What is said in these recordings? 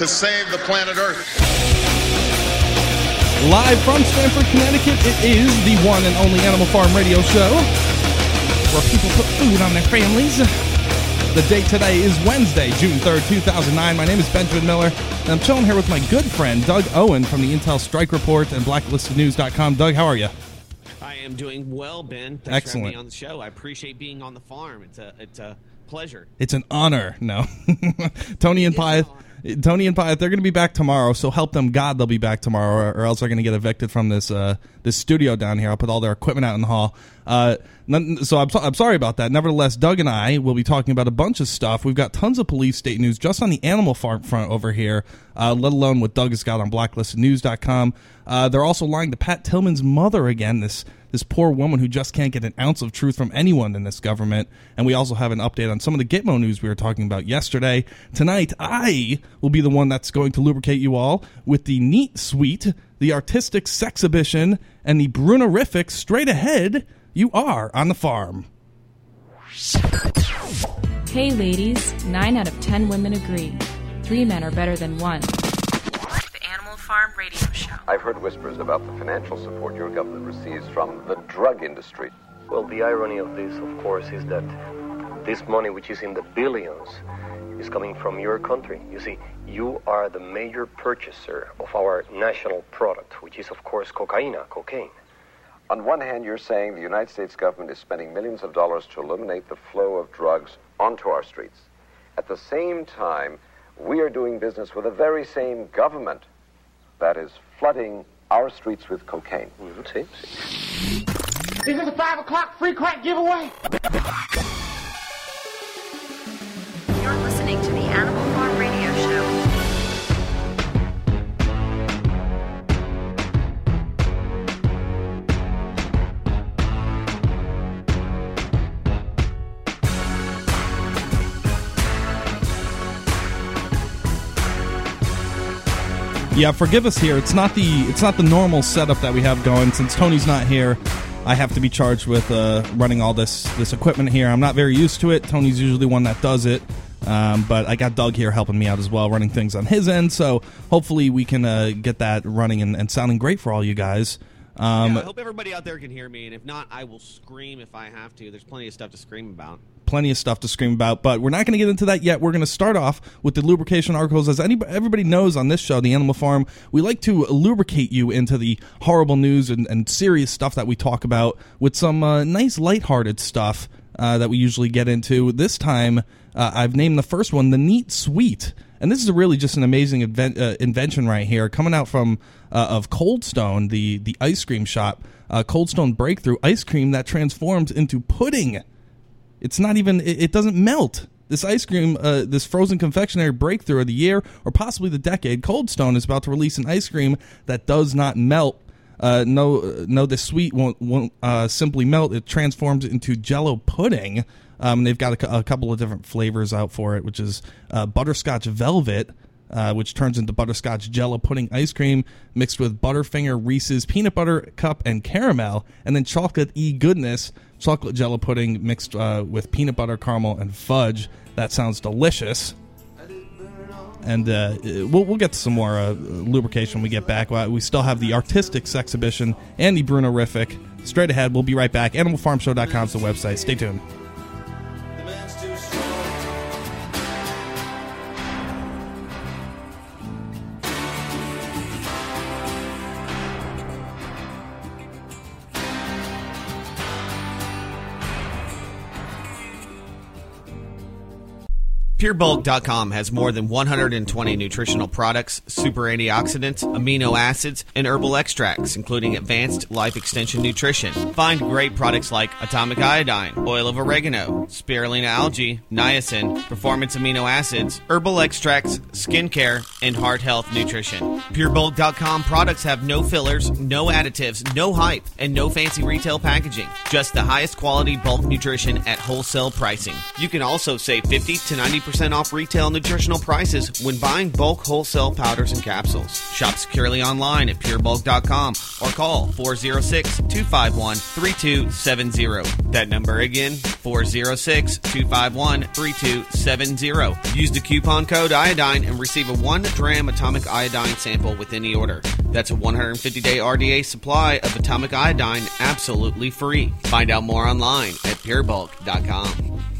to save the planet Earth. Live from Stamford, Connecticut, it is the one and only Animal Farm Radio Show where people put food on their families. The date today is Wednesday, June 3rd, 2009. My name is Benjamin Miller, and I'm chilling here with my good friend Doug Owen from the Intel Strike Report and BlacklistedNews.com. Doug, how are you? I am doing well, Ben. Thanks Excellent. for having me on the show. I appreciate being on the farm. It's a it's a pleasure. It's an honor. No, Tony and Pyth. Tony and Pyth, they're going to be back tomorrow. So help them God, they'll be back tomorrow, or, else they're going to get evicted from this uh, this studio down here. I'll put all their equipment out in the hall. Uh, so I'm, I'm sorry about that. Nevertheless, Doug and I will be talking about a bunch of stuff. We've got tons of police state news just on the animal farm front over here, uh, let alone what Doug has got on blacklistednews.com. Uh, they're also lying to Pat Tillman's mother again. This this poor woman who just can't get an ounce of truth from anyone in this government. And we also have an update on some of the Gitmo news we were talking about yesterday. Tonight, I will be the one that's going to lubricate you all with the Neat Sweet, the Artistic Sexhibition, and the Brunerific Straight Ahead. You are on the farm. Hey ladies, 9 out of 10 women agree. Three men are better than one. The Animal Farm Radio Show. I've heard whispers about the financial support your government receives from the drug industry. Well, the irony of this, of course, is that this money, which is in the billions, is coming from your country. You see, you are the major purchaser of our national product, which is, of course, cocaine, cocaine. On one hand, you're saying the United States government is spending millions of dollars to eliminate the flow of drugs onto our streets. At the same time, we are doing business with the very same government that is flooding our streets with cocaine. See? Is this a five o'clock free crack giveaway? You're listening to the Animal Yeah, forgive us here. It's not the it's not the normal setup that we have going. Since Tony's not here, I have to be charged with uh, running all this this equipment here. I'm not very used to it. Tony's usually one that does it, um, but I got Doug here helping me out as well, running things on his end. So hopefully we can uh, get that running and, and sounding great for all you guys. Um, yeah, I hope everybody out there can hear me, and if not, I will scream if I have to. There's plenty of stuff to scream about. Plenty of stuff to scream about, but we're not going to get into that yet. We're going to start off with the lubrication articles. As anybody, everybody knows on this show, The Animal Farm, we like to lubricate you into the horrible news and, and serious stuff that we talk about with some uh, nice, lighthearted stuff uh, that we usually get into. This time, uh, I've named the first one the Neat Sweet. And this is really just an amazing uh, invention right here, coming out from uh, of Cold Stone, the the ice cream shop. Uh, Cold Stone Breakthrough ice cream that transforms into pudding. It's not even. It, it doesn't melt. This ice cream, uh, this frozen confectionery breakthrough of the year or possibly the decade, Cold Stone is about to release an ice cream that does not melt. Uh, no, no, the sweet won't won't uh, simply melt. It transforms into Jello pudding. Um, they've got a, a couple of different flavors out for it, which is uh, butterscotch velvet, uh, which turns into butterscotch jello pudding ice cream mixed with Butterfinger, Reese's peanut butter cup, and caramel, and then chocolate e goodness, chocolate jello pudding mixed uh, with peanut butter, caramel, and fudge. That sounds delicious. And uh, we'll, we'll get to some more uh, lubrication when we get back. Uh, We still have the Artistic Sexhibition and the Brunerific. Straight ahead, we'll be right back. AnimalFarmShow.com is the website. Stay tuned. PureBulk.com has more than 120 nutritional products, super antioxidants, amino acids, and herbal extracts, including advanced life extension nutrition. Find great products like atomic iodine, oil of oregano, spirulina algae, niacin, performance amino acids, herbal extracts, skincare, and heart health nutrition. PureBulk.com products have no fillers, no additives, no hype, and no fancy retail packaging. Just the highest quality bulk nutrition at wholesale pricing. You can also save 50 to 90% off retail nutritional prices when buying bulk wholesale powders and capsules. Shop securely online at purebulk.com or call 406 251 3270. That number again, 406 251 3270. Use the coupon code iodine and receive a 1 gram atomic iodine sample with any order. That's a 150 day RDA supply of atomic iodine absolutely free. Find out more online at purebulk.com.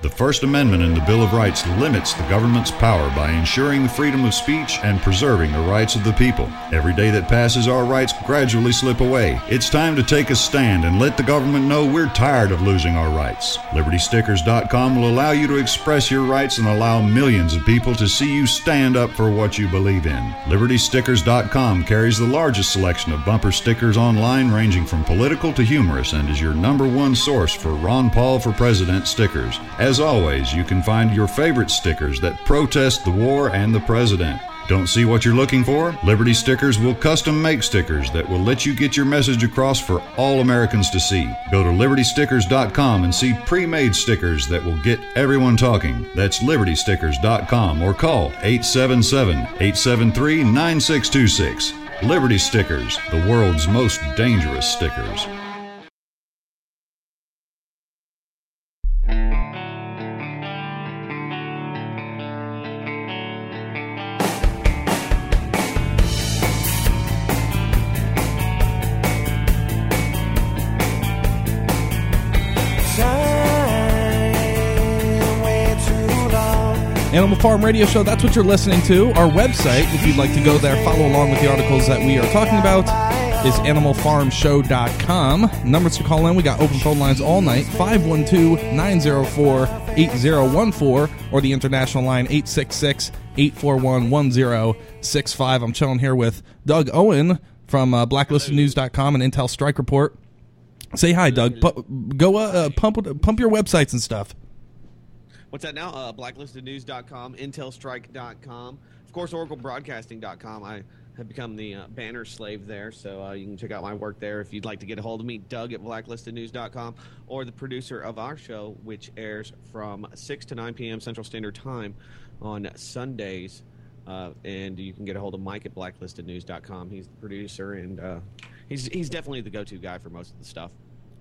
The First Amendment in the Bill of Rights limits the government's power by ensuring the freedom of speech and preserving the rights of the people. Every day that passes, our rights gradually slip away. It's time to take a stand and let the government know we're tired of losing our rights. LibertyStickers.com will allow you to express your rights and allow millions of people to see you stand up for what you believe in. LibertyStickers.com carries the largest selection of bumper stickers online, ranging from political to humorous, and is your number one source for Ron Paul for President stickers. Always, you can find your favorite stickers that protest the war and the president. Don't see what you're looking for? Liberty Stickers will custom make stickers that will let you get your message across for all Americans to see. Go to libertystickers.com and see pre made stickers that will get everyone talking. That's libertystickers.com or call 877 873 9626. Liberty Stickers, the world's most dangerous stickers. Farm Radio Show. That's what you're listening to. Our website, if you'd like to go there, follow along with the articles that we are talking about, is animalfarmshow.com. Numbers to call in. We got open phone lines all night 512 904 8014 or the international line 866 841 1065. I'm chilling here with Doug Owen from uh, blacklistednews.com and Intel Strike Report. Say hi, Doug. Pu- go uh, pump pump your websites and stuff. What's that now? Uh, blacklistednews.com, intelstrike.com, of course, oraclebroadcasting.com. I have become the uh, banner slave there, so uh, you can check out my work there if you'd like to get a hold of me, Doug at blacklistednews.com, or the producer of our show, which airs from 6 to 9 p.m. Central Standard Time on Sundays. Uh, and you can get a hold of Mike at blacklistednews.com. He's the producer, and uh, he's he's definitely the go-to guy for most of the stuff.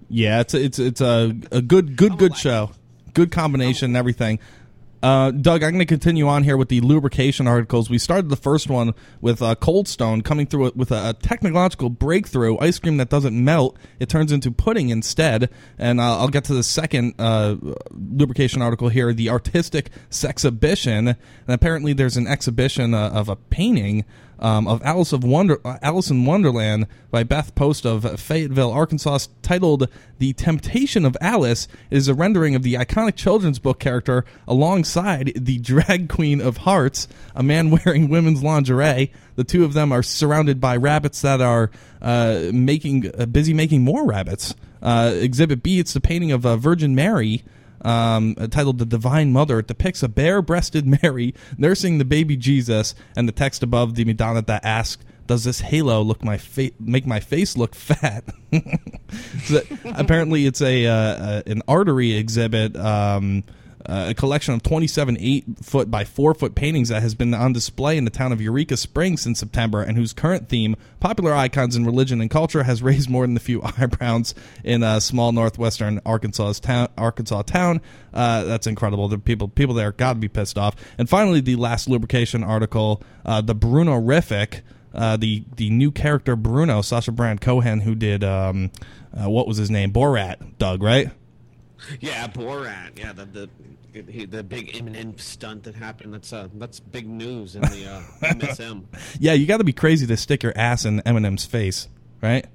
Yeah, it's it's it's a a good good good show good combination and everything. Uh, Doug, I'm going to continue on here with the lubrication articles. We started the first one with uh, Cold Stone coming through with a, technological breakthrough ice cream that doesn't melt; it turns into pudding instead. And uh, I'll get to the second uh, lubrication article here: the artistic sexhibition. And apparently, there's an exhibition uh, of a painting um, of Alice of Wonder, uh, Alice in Wonderland by Beth Post of Fayetteville, Arkansas, titled "The Temptation of Alice." Is a rendering of the iconic children's book character alongside the drag queen of hearts, a man wearing women's lingerie. The two of them are surrounded by rabbits that are uh, making uh, busy making more rabbits. Uh, exhibit B, it's the painting of Virgin Mary. Um, titled "The Divine Mother." It depicts a bare-breasted Mary nursing the baby Jesus, and the text above the Madonna that asks. Does this halo look my fa- make my face look fat? So, apparently, it's a uh, an artery exhibit, um, uh, a collection of 27 eight foot by four foot paintings that has been on display in the town of Eureka Springs since September, and whose current theme, popular icons in religion and culture, has raised more than a few eyebrows in a small northwestern Arkansas town. Arkansas town. Uh, that's incredible. The people people there got to be pissed off. And finally, the last lubrication article, uh, the Brunerific. Uh, the the new character Bruno Sacha Baron Cohen who did um, uh, what was his name Borat Doug right Yeah, Borat. Yeah, the the he, the big Eminem stunt that happened. That's uh that's big news in the uh, MSM. yeah you got to be crazy to stick your ass in Eminem's face right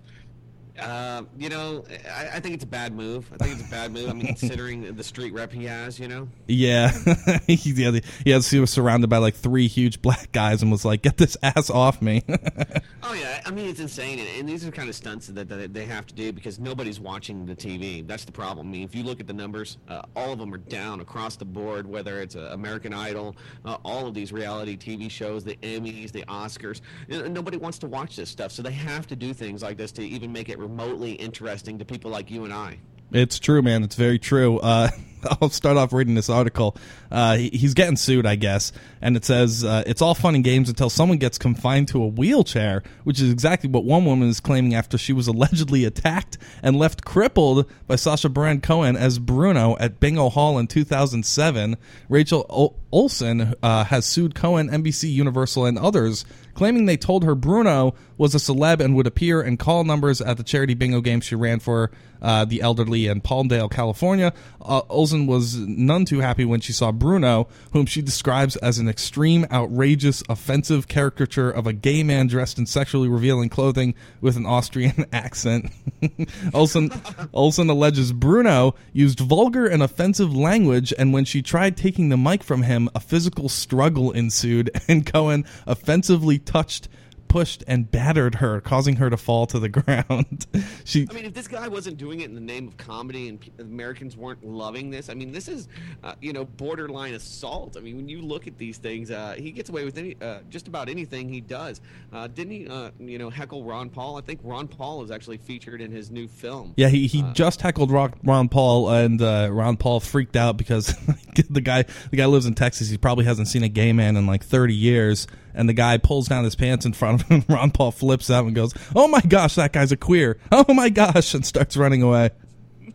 Uh, you know, I, I think it's a bad move. I think it's a bad move. I mean, considering the street rep he has, you know. yeah he, yeah, he, was surrounded by like three huge black guys and was like get this ass off me Oh yeah, I mean it's insane, and, and these are kind of stunts that, that they have to do because nobody's watching the TV. That's the problem. I mean, if you look at the numbers, uh, all of them are down across the board. Whether it's uh, American Idol, uh, all of these reality TV shows, the Emmys, the Oscars, nobody wants to watch this stuff. So they have to do things like this to even make it remotely interesting to people like you and I. It's true, man. It's very true. Uh, I'll start off reading this article. Uh, he, he's getting sued, I guess, and it says uh, it's all fun and games until someone gets confined to a wheelchair, which is exactly what one woman is claiming after she was allegedly attacked and left crippled by Sacha Baron Cohen as Bruno at Bingo Hall in 2007. Rachel Ol- Olsen uh, has sued Cohen, NBC, Universal, and others claiming they told her Bruno was a celeb and would appear and call numbers at the charity bingo game she ran for uh, the elderly in Palmdale, California. Uh, Olsen was none too happy when she saw Bruno, whom she describes as an extreme, outrageous, offensive caricature of a gay man dressed in sexually revealing clothing with an Austrian accent. Olsen, Olsen alleges Bruno used vulgar and offensive language, and when she tried taking the mic from him, a physical struggle ensued, and Cohen offensively touched pushed and battered her, causing her to fall to the ground. she I mean, if this guy wasn't doing it in the name of comedy and pe- Americans weren't loving this, I mean, this is, uh, you know, borderline assault. I mean, when you look at these things, uh, he gets away with any, uh, just about anything he does. Uh, didn't he, uh, you know, heckle Ron Paul? I think Ron Paul is actually featured in his new film. Yeah, he, he just heckled Ron, Ron Paul, and uh, Ron Paul freaked out because the guy the guy lives in Texas. He probably hasn't seen a gay man in like thirty years, and the guy pulls down his pants in front of him. Ron Paul flips out and goes, "Oh my gosh, that guy's a queer! Oh my gosh!" and starts running away.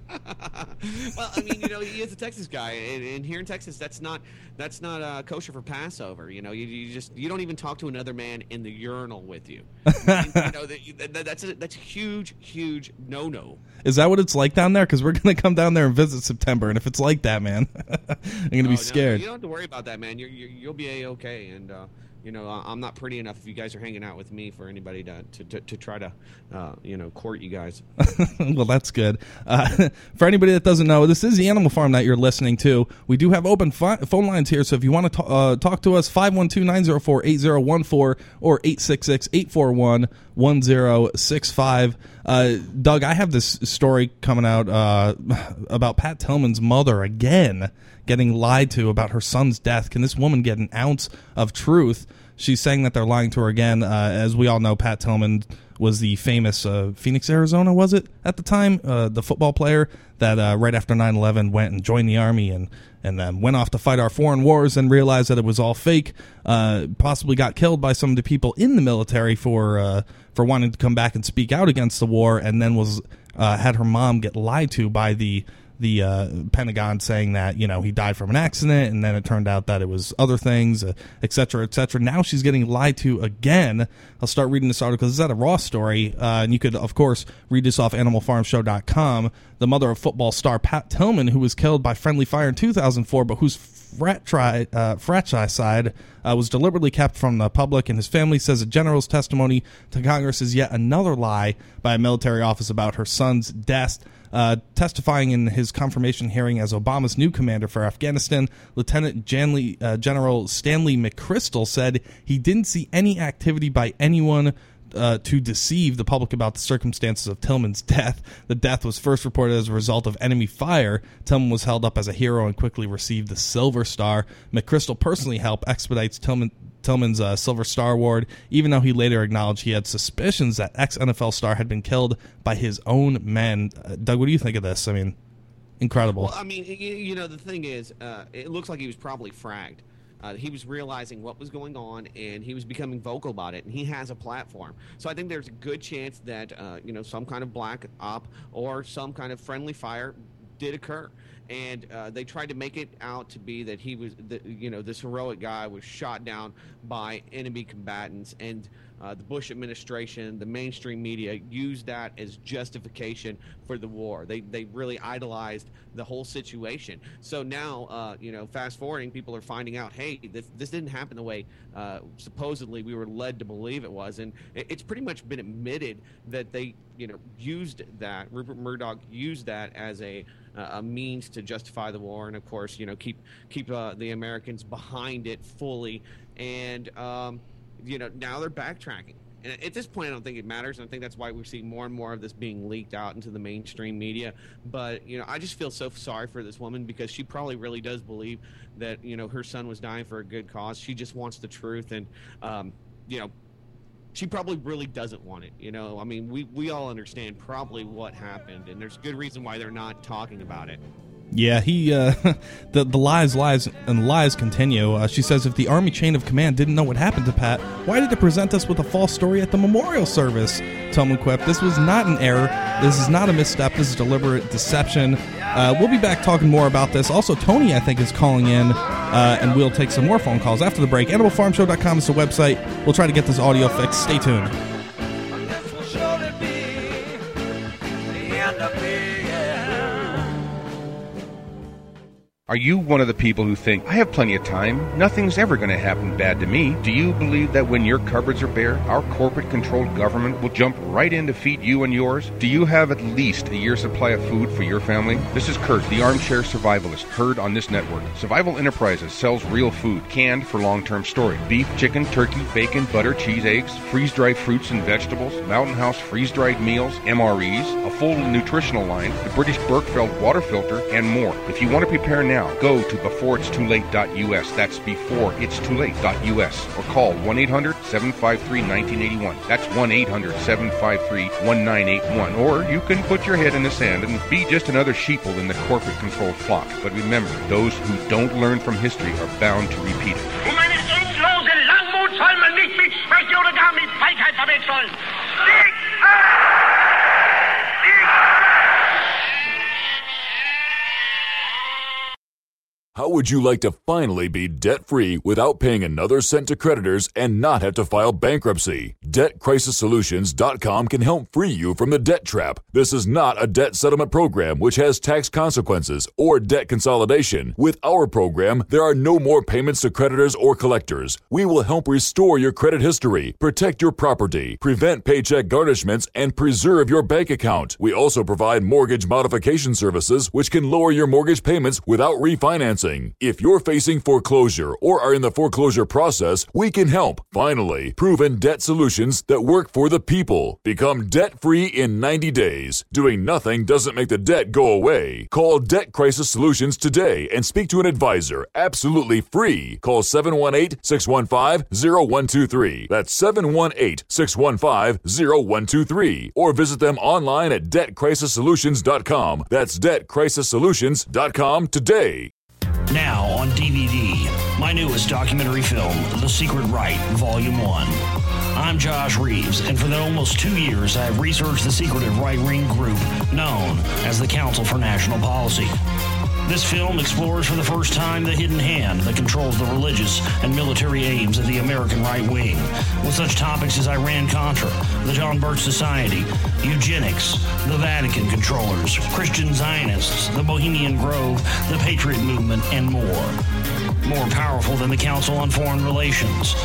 well, I mean, you know, he is a Texas guy, and, and here in Texas, that's not that's not uh, kosher for Passover. You know, you, you just you don't even talk to another man in the urinal with you. Mean, you know, that, that, that's a, that's a huge, huge no no. Is that what it's like down there? Because we're gonna come down there and visit September, and if it's like that, man, I'm gonna be scared. you don't have to worry about that, man. You're, you're, you'll be a okay, and uh, you know, I'm not pretty enough if you guys are hanging out with me for anybody to to, to, to try to, uh, you know, court you guys. well, that's good. Uh, for anybody that doesn't know, this is the Animal Farm that you're listening to. We do have open pho- phone lines here, so if you want to uh, talk to us, 512-904-8014 or 866-841-1065. Uh, Doug, I have this story coming out uh, about Pat Tillman's mother again getting lied to about her son's death. Can this woman get an ounce of truth? She's saying that they're lying to her again. Uh, as we all know, Pat Tillman was the famous uh, Phoenix, Arizona, was it at the time? Uh, the football player that uh, right after 9 11 went and joined the army and, and then went off to fight our foreign wars and realized that it was all fake. Uh, possibly got killed by some of the people in the military for, uh, for wanting to come back and speak out against the war, and then was had her mom get lied to by the the uh, Pentagon saying that you know he died from an accident, and then it turned out that it was other things, uh, et cetera, et cetera. Now she's getting lied to again. I'll start reading this article. This is at a Raw story, uh, and you could, of course, read this off AnimalFarmShow.com. The mother of football star Pat Tillman, who was killed by friendly fire in 2004, but whose uh, fratricide uh, was deliberately kept from the public, and his family says a general's testimony to Congress is yet another lie by a military office about her son's death. Uh, testifying in his confirmation hearing as Obama's new commander for Afghanistan, Lieutenant Janley, uh, General Stanley McChrystal said he didn't see any activity by anyone uh, to deceive the public about the circumstances of Tillman's death. The death was first reported as a result of enemy fire. Tillman was held up as a hero and quickly received the Silver Star. McChrystal personally helped expedite Tillman, Tillman's uh, Silver Star Award, even though he later acknowledged he had suspicions that ex NFL star had been killed by his own men. Uh, Doug, what do you think of this? I mean, incredible. Well, I mean, you, know, the thing is, uh, it looks like he was probably fragged. Uh, he was realizing what was going on, and he was becoming vocal about it. And he has a platform, so I think there's a good chance that uh, you know some kind of black op or some kind of friendly fire did occur. And uh, they tried to make it out to be that he was, the, you know, this heroic guy was shot down by enemy combatants, and uh, the Bush administration, the mainstream media used that as justification for the war. They they really idolized the whole situation. So now, uh, you know, fast forwarding, people are finding out, hey, this this didn't happen the way uh, supposedly we were led to believe it was, and it, it's pretty much been admitted that they, you know, used that. Rupert Murdoch used that as a a means to justify the war, and of course, you know, keep keep uh, the Americans behind it fully, and. Um, you know, now they're backtracking. And at this point, I don't think it matters. And I think that's why we're seeing more and more of this being leaked out into the mainstream media. But, you know, I just feel so sorry for this woman because she probably really does believe that, you know, her son was dying for a good cause. She just wants the truth. And, um, you know, she probably really doesn't want it. You know, I mean, we, we all understand probably what happened. And there's good reason why they're not talking about it. Yeah, he uh, the the lies, lies, and lies continue. Uh, she says if the army chain of command didn't know what happened to Pat, why did it present us with a false story at the memorial service? Tillman quipped, "This was not an error. This is not a misstep. This is deliberate deception." Uh, we'll be back talking more about this. Also, Tony, I think, is calling in, uh, and we'll take some more phone calls after the break. AnimalFarmShow.com is the website. We'll try to get this audio fixed. Stay tuned. Are you one of the people who think, I have plenty of time, nothing's ever going to happen bad to me? Do you believe that when your cupboards are bare, our corporate controlled government will jump right in to feed you and yours? Do you have at least a year's supply of food for your family? This is Kurt, the armchair survivalist, heard on this network. Survival Enterprises sells real food, canned for long term storage beef, chicken, turkey, bacon, butter, cheese, eggs, freeze dried fruits and vegetables, Mountain House freeze dried meals, MREs, a full nutritional line, the British Berkefeld water filter, and more. If you want to prepare now, now. Go to beforeitstolate.us. That's beforeitstolate.us. Or call 1 800 753 1981. That's 1 800 753 1981. Or you can put your head in the sand and be just another sheeple in the corporate controlled flock. But remember, those who don't learn from history are bound to repeat it. How would you like to finally be debt free without paying another cent to creditors and not have to file bankruptcy? DebtCrisisSolutions.com can help free you from the debt trap. This is not a debt settlement program which has tax consequences or debt consolidation. With our program, there are no more payments to creditors or collectors. We will help restore your credit history, protect your property, prevent paycheck garnishments, and preserve your bank account. We also provide mortgage modification services which can lower your mortgage payments without refinancing. If you're facing foreclosure or are in the foreclosure process, we can help. Finally, proven debt solutions that work for the people. Become debt free in 90 days. Doing nothing doesn't make the debt go away. Call Debt Crisis Solutions today and speak to an advisor absolutely free. Call 718 615 0123. That's 718 615 0123. Or visit them online at debtcrisissolutions.com. That's debtcrisissolutions.com today. Now on DVD, my newest documentary film, The Secret Right, Volume 1. I'm Josh Reeves, and for the almost two years, I have researched the secretive right wing group known as the Council for National Policy. This film explores for the first time the hidden hand that controls the religious and military aims of the American right wing, with such topics as Iran Contra, the John Birch Society, eugenics, the Vatican controllers, Christian Zionists, the Bohemian Grove, the Patriot Movement, and more. More powerful than the Council on Foreign Relations.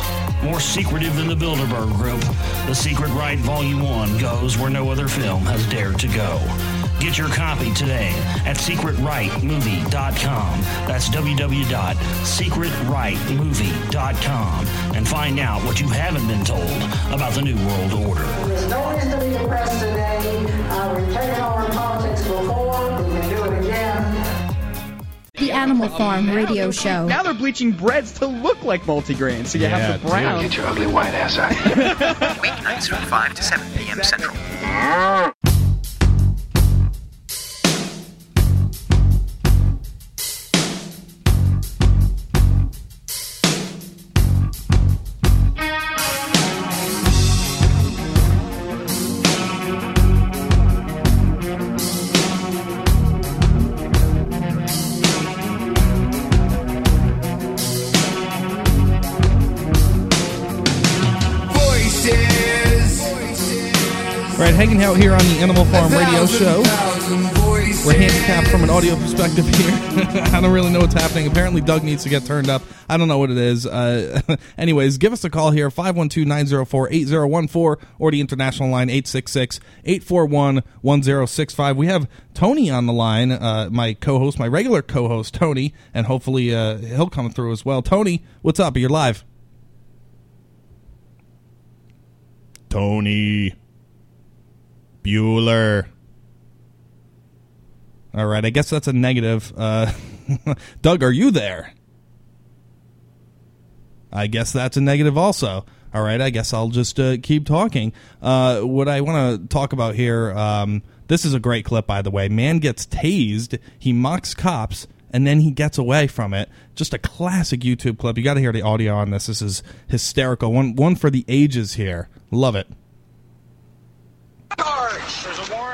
More secretive than the Bilderberg Group, The Secret Right Volume 1 goes where no other film has dared to go. Get your copy today at secretrightmovie.com. That's www.secretrightmovie.com and find out what you haven't been told about the New World Order. There's no reason to be depressed today. Uh, we've taken over politics before. We can do it again. The Animal Farm radio show. Now they're bleaching breads to look like multigrain, so you have the brown. Get your ugly white ass out. Weeknights from 5 to 7 p.m. Central. Here on the Animal Farm radio show. We're handicapped from an audio perspective here. I don't really know what's happening. Apparently, Doug needs to get turned up. I don't know what it is. Uh, anyways, give us a call here 512 904 8014 or the international line 866 841 1065. We have Tony on the line, uh, my co host, my regular co host, Tony, and hopefully uh, he'll come through as well. Tony, what's up? You're live. Tony Bueller. All right, I guess that's a negative. Uh, Doug, are you there? I guess that's a negative also. All right, I guess I'll just uh, keep talking. Uh, what I want to talk about here um, this is a great clip, by the way. Man gets tased, he mocks cops, and then he gets away from it. Just a classic YouTube clip. You got to hear the audio on this. This is hysterical. One, one for the ages here. Love it. Charge. There's a warrant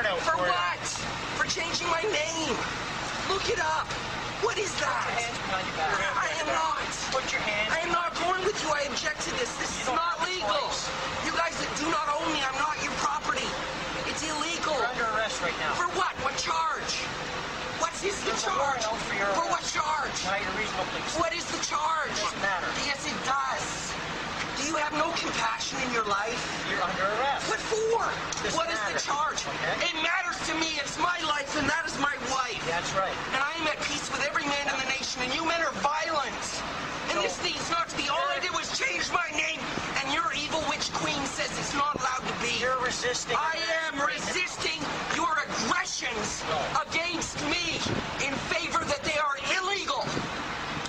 resisting. I am resisting your aggressions against me in favor that they are illegal.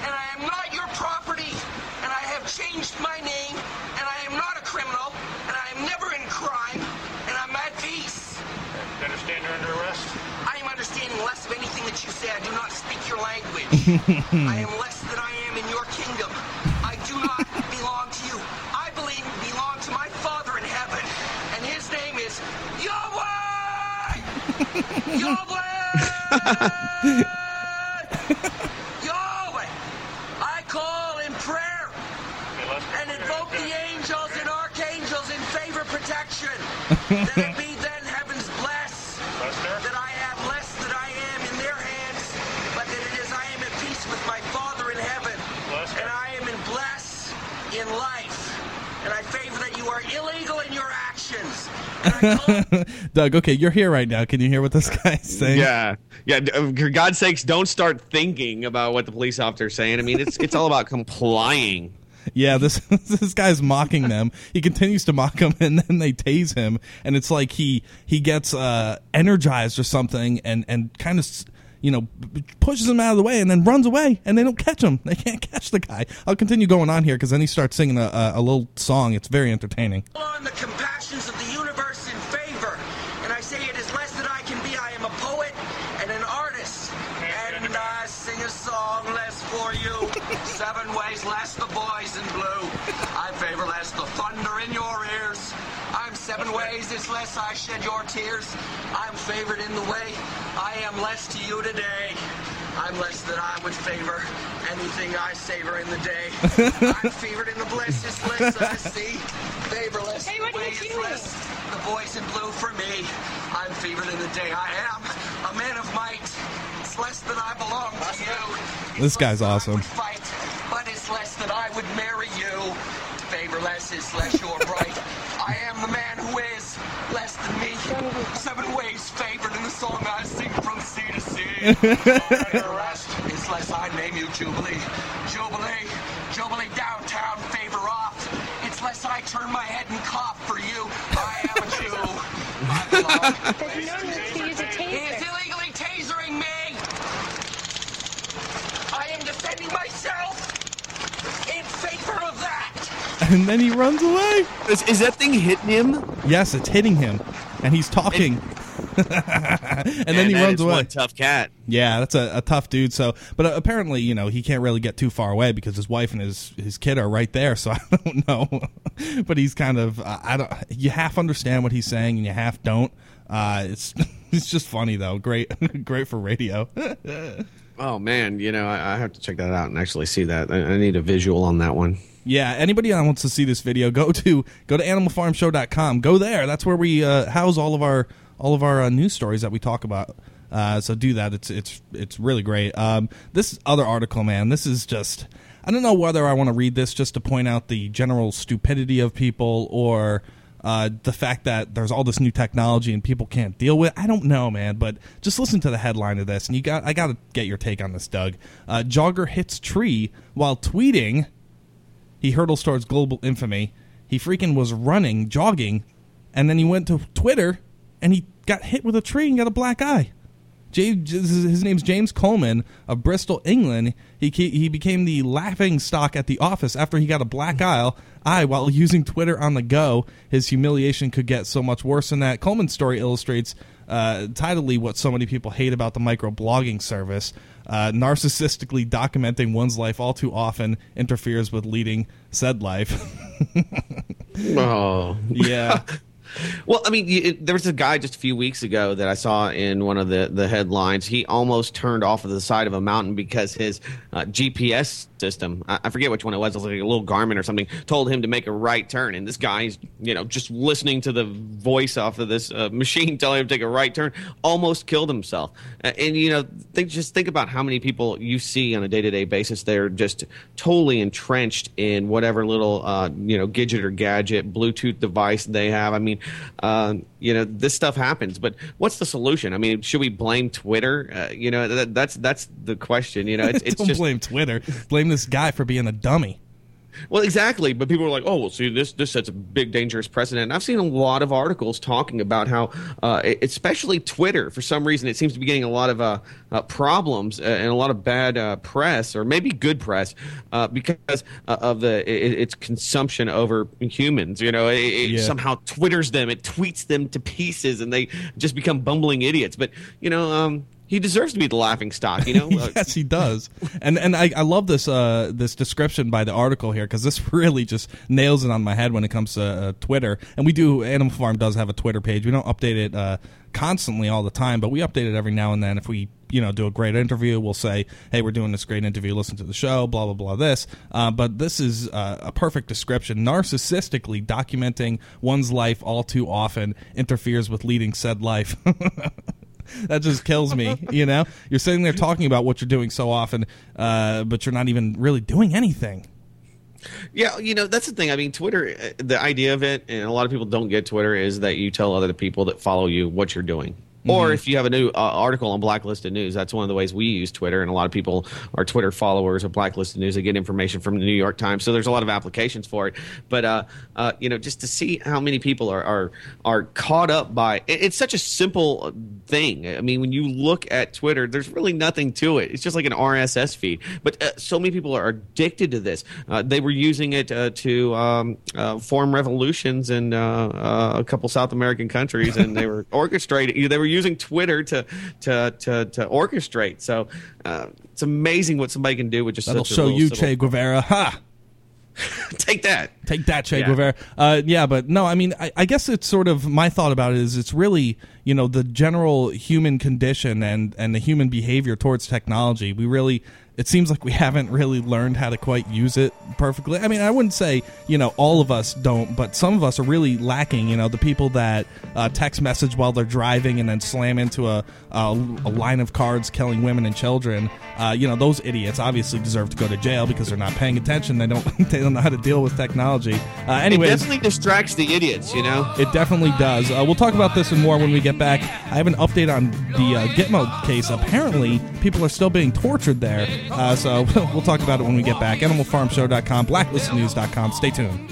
And I am not your property, and I have changed my name, and I am not a criminal, and I am never in crime, and I'm at peace. You understand you're under arrest? I am understanding less of anything that you say. I do not speak your language. I am less Doug, okay, you're here right now. Can you hear what this guy's saying? Yeah, yeah. uh, For God's sakes, don't start thinking about what the police officer's saying. I mean, it's it's all about complying. Yeah, this this guy's mocking them. He continues to mock them, and then they tase him, and it's like he he gets uh, energized or something, and and kind of you know pushes him out of the way, and then runs away, and they don't catch him. They can't catch the guy. I'll continue going on here because then he starts singing a, a, a little song. It's very entertaining. on the compassions of the less I shed your tears. I'm favored in the way I am less to you today. I'm less that I would favor anything I savor in the day. I'm favored in the bliss is less I see. Favor less Hey, what the are way you is less. The boys in blue for me. I'm favored in the day I am. A man of might. It's less than I belong to you. This guy's awesome. Fight, but it's less than I would marry you. Favor less is less you're right. I am the man who is less than me. Seven ways favored in the song I sing from sea to sea. Under arrest is less I name you Jubilee. Jubilee, Jubilee downtown, favor off. It's less I turn my head and cough for you. I am a Jew. I belong. There's no need to use a He is taser. illegally tasering me. I am defending myself in favor of that. and then he runs away. Is, is that thing hitting him? Yes, it's hitting him, and he's talking. and then he runs is away. One tough cat. Yeah, that's a, a tough dude. So, but uh, apparently, you know, he can't really get too far away because his wife and his his kid are right there. So I don't know, but he's kind of uh, I don't. You half understand what he's saying and you half don't. Uh, it's it's just funny though. Great, great for radio. Oh man, you know I, I have to check that out and actually see that. I, I need a visual on that one. Yeah, anybody that wants to see this video, go to go to animalfarmshow.com. Go there. That's where we uh, house all of our all of our uh, news stories that we talk about. Uh, so do that. It's it's it's really great. Um, this other article, man, this is just I don't know whether I want to read this just to point out the general stupidity of people or uh, the fact that there's all this new technology and people can't deal with. I don't know, man. But just listen to the headline of this, and you got I got to get your take on this, Doug. Uh, jogger hits tree while tweeting. He hurdles towards global infamy. He freaking was running, jogging, and then he went to Twitter and he got hit with a tree and got a black eye. James, his name's James Coleman of Bristol, England. He he became the laughing stock at the office after he got a black eye eye while using Twitter on the go. His humiliation could get so much worse than that. Coleman's story illustrates uh, tidily what so many people hate about the microblogging service. Uh, narcissistically documenting one's life all too often interferes with leading said life. Oh yeah. Well, I mean, it, there was a guy just a few weeks ago that I saw in one of the, the headlines. He almost turned off of the side of a mountain because his uh, GPS system, I, I forget which one it was, it was like a little Garmin or something, told him to make a right turn. And this guy's, you know, just listening to the voice off of this uh, machine telling him to take a right turn, almost killed himself. And, you know, think, just think about how many people you see on a day to day basis. They're just totally entrenched in whatever little, uh, you know, gadget or gadget, Bluetooth device they have. I mean, uh, you know, this stuff happens, but what's the solution? I mean, should we blame Twitter? Uh, you know, that, that's that's the question. You know, it's, it's Don't just blame Twitter. Blame this guy for being a dummy. Well, exactly. But people are like, "Oh, well, see, this this sets a big dangerous precedent." And I've seen a lot of articles talking about how, uh, especially Twitter, for some reason, it seems to be getting a lot of uh, uh, problems uh, and a lot of bad uh, press, or maybe good press, uh, because uh, of the it, its consumption over humans. You know, it, it Yeah. somehow twitters them, it tweets them to pieces, and they just become bumbling idiots. But you know. Um, he deserves to be the laughing stock, you know. Yes, he does. And and I, I love this uh, this description by the article here because this really just nails it on my head when it comes to uh, Twitter. And we do Animal Farm does have a Twitter page. We don't update it uh, constantly all the time, but we update it every now and then. If we you know do a great interview, we'll say, hey, we're doing this great interview. Listen to the show. Blah blah blah. This, uh, but this is uh, a perfect description. Narcissistically documenting one's life all too often interferes with leading said life. that just kills me. You know, you're sitting there talking about what you're doing so often, uh, but you're not even really doing anything. Yeah, you know that's the thing. I mean, Twitter. uh, The idea of it, and a lot of people don't get Twitter, is that you tell other people that follow you what you're doing. Or Mhm. if you have a new uh, article on Blacklisted News, that's one of the ways we use Twitter. And a lot of people are Twitter followers of Blacklisted News. They get information from the New York Times, so there's a lot of applications for it. But uh, uh, you know, just to see how many people are are are caught up by it- it's such a simple thing. I mean, when you look at Twitter, there's really nothing to it. It's just like an RSS feed. But uh, so many people are addicted to this. Uh, they were using it uh, to um, uh, form revolutions in a couple South American countries, and they were orchestrating. They were using Twitter to to to, to orchestrate. So uh, it's amazing what somebody can do with just That'll such show you, Che Guevara. Ha! Take that. Take that, Che Yeah. Guevara. Uh, yeah, but no, I mean, I, I guess it's sort of my thought about it is it's really you know the general human condition and and the human behavior towards technology. We really. It seems like we haven't really learned how to quite use it perfectly. I mean, I wouldn't say you know all of us don't, but some of us are really lacking. You know, the people that uh, text message while they're driving and then slam into a, a, a line of cards, killing women and children. Uh, you know, those idiots obviously deserve to go to jail because they're not paying attention. They don't they don't know how to deal with technology. Uh, It definitely distracts the idiots, you know. it definitely does. Uh, we'll talk about this and more when we get get back. I have an update on the uh, Gitmo case. Apparently, people are still being tortured there. Uh, so we'll talk about it when we get back. AnimalFarmShow.com, BlacklistedNews.com. Stay tuned.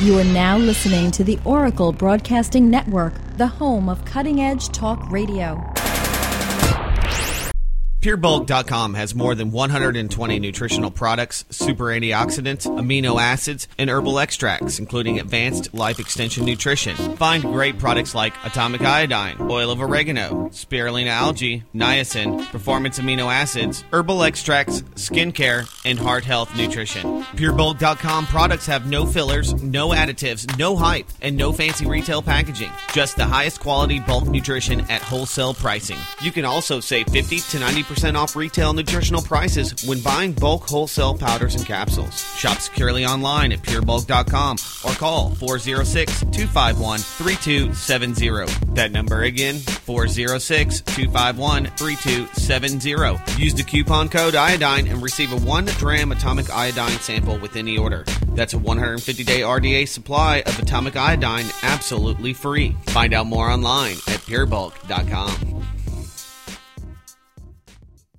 You are now listening to the Oracle Broadcasting Network, the home of cutting edge talk radio. PureBulk.com has more than 120 nutritional products, super antioxidants, amino acids, and herbal extracts, including advanced life extension nutrition. Find great products like atomic iodine, oil of oregano, spirulina algae, niacin, performance amino acids, herbal extracts, skincare, and heart health nutrition. PureBulk.com products have no fillers, no additives, no hype, and no fancy retail packaging. Just the highest quality bulk nutrition at wholesale pricing. You can also save 50 to 90 percent off retail nutritional prices when buying bulk wholesale powders and capsules. Shop securely online at purebulk.com or call 406 251 3270. That number again, 406 251 3270. Use the coupon code iodine and receive a 1 gram atomic iodine sample with any order. That's a 150 day RDA supply of atomic iodine absolutely free. Find out more online at purebulk.com.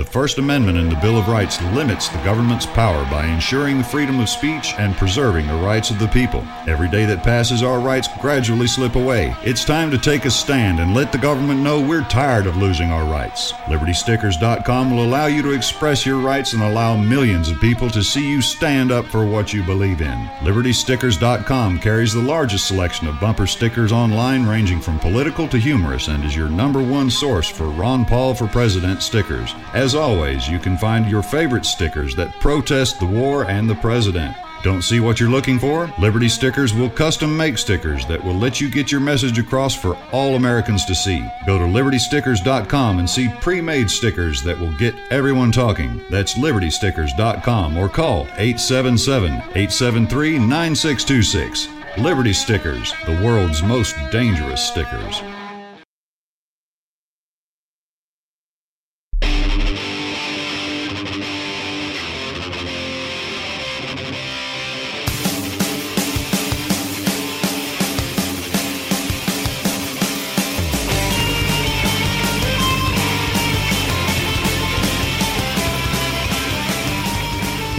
The First Amendment in the Bill of Rights limits the government's power by ensuring the freedom of speech and preserving the rights of the people. Every day that passes, our rights gradually slip away. It's time to take a stand and let the government know we're tired of losing our rights. LibertyStickers.com will allow you to express your rights and allow millions of people to see you stand up for what you believe in. LibertyStickers.com carries the largest selection of bumper stickers online, ranging from political to humorous, and is your number one source for Ron Paul for President stickers. As always, you can find your favorite stickers that protest the war and the president. Don't see what you're looking for? Liberty Stickers will custom make stickers that will let you get your message across for all Americans to see. Go to libertystickers.com and see pre made stickers that will get everyone talking. That's libertystickers.com or call 877 873 9626. Liberty Stickers, the world's most dangerous stickers.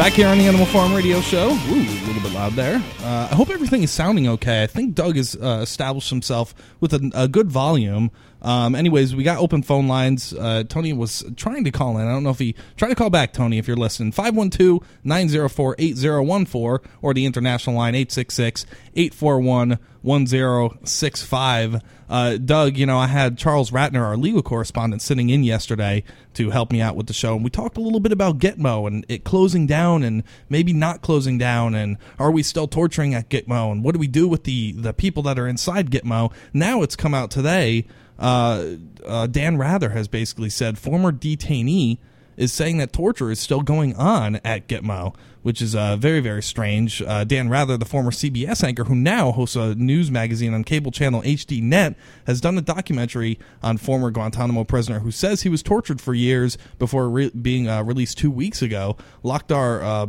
Back here on the Animal Farm Radio Show. Ooh, a little bit loud there. Uh, I hope everything is sounding okay. I think Doug has uh, established himself with a, a good volume. Um, anyways, we got open phone lines. Uh, Tony was trying to call in. I don't know if he tried to call back, Tony, if you're listening. 512 904 8014 or the international line 866 841 1065. Uh, Doug, you know, I had Charles Ratner, our legal correspondent, sitting in yesterday to help me out with the show. And we talked a little bit about Gitmo and it closing down and maybe not closing down. And are we still torturing at Gitmo? And what do we do with the, the people that are inside Gitmo? Now it's come out today. Uh, uh, Dan Rather has basically said former detainee is saying that torture is still going on at Gitmo, which is uh, very, very strange. Uh, Dan Rather, the former CBS anchor who now hosts a news magazine on cable channel HDNet, has done a documentary on former Guantanamo prisoner who says he was tortured for years before re- being uh, released two weeks ago. Lakhdar uh,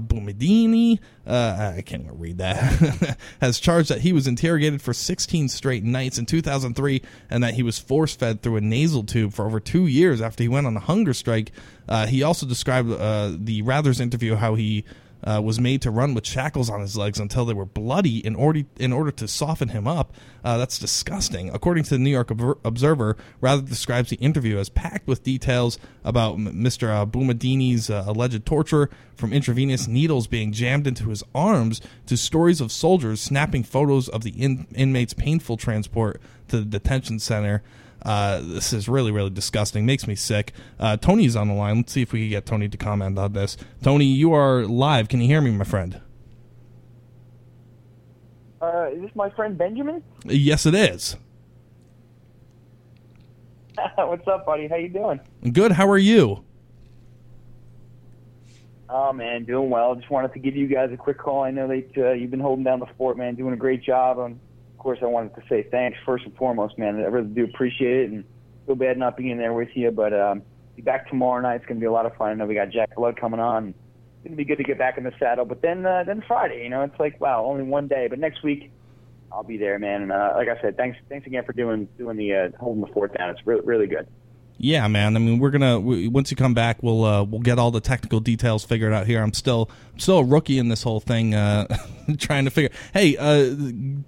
uh, I can't even read that, has charged that he was interrogated for 16 straight nights in 2003 and that he was force fed through a nasal tube for over two years after he went on a hunger strike. Uh, he also described uh, the Rather's interview how he uh, was made to run with shackles on his legs until they were bloody in order in order to soften him up. Uh, that's disgusting. According to the New York Observer, Rather describes the interview as packed with details about Mr. Uh, uh, alleged torture, from intravenous needles being jammed into his arms to stories of soldiers snapping photos of the in- inmates' painful transport to the detention center. Uh, this is really, really disgusting. Makes me sick. Uh, Tony's on the line. Let's see if we can get Tony to comment on this. Tony, you are live. Can you hear me, my friend? Uh, is this my friend Benjamin? Yes, it is. What's up, buddy? How you doing? Good. How are you? Oh man, doing well. Just wanted to give you guys a quick call. I know that uh, you've been holding down the fort, man, doing a great job. Of course, I wanted to say thanks first and foremost, man. I really do appreciate it, and feel bad not being there with you. But um, be back tomorrow night. It's gonna be a lot of fun. I know we got Jack Blood coming on. It's gonna be good to get back in the saddle. But then, uh, then Friday, you know, it's like wow, only one day. But next week, I'll be there, man. And uh, like I said, thanks, thanks again for doing doing the uh, holding the fort down. It's really really good. Yeah, man. I mean, we're gonna we, once you come back, we'll uh, we'll get all the technical details figured out here. I'm still I'm still a rookie in this whole thing, uh, trying to figure. Hey, uh,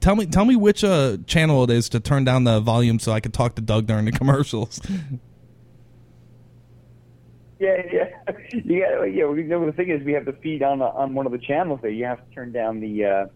tell me tell me which uh, channel it is to turn down the volume so I can talk to Doug during the commercials. Yeah, yeah. Yeah, we, the thing is, we have the feed on on one of the channels there. You have to turn down the uh,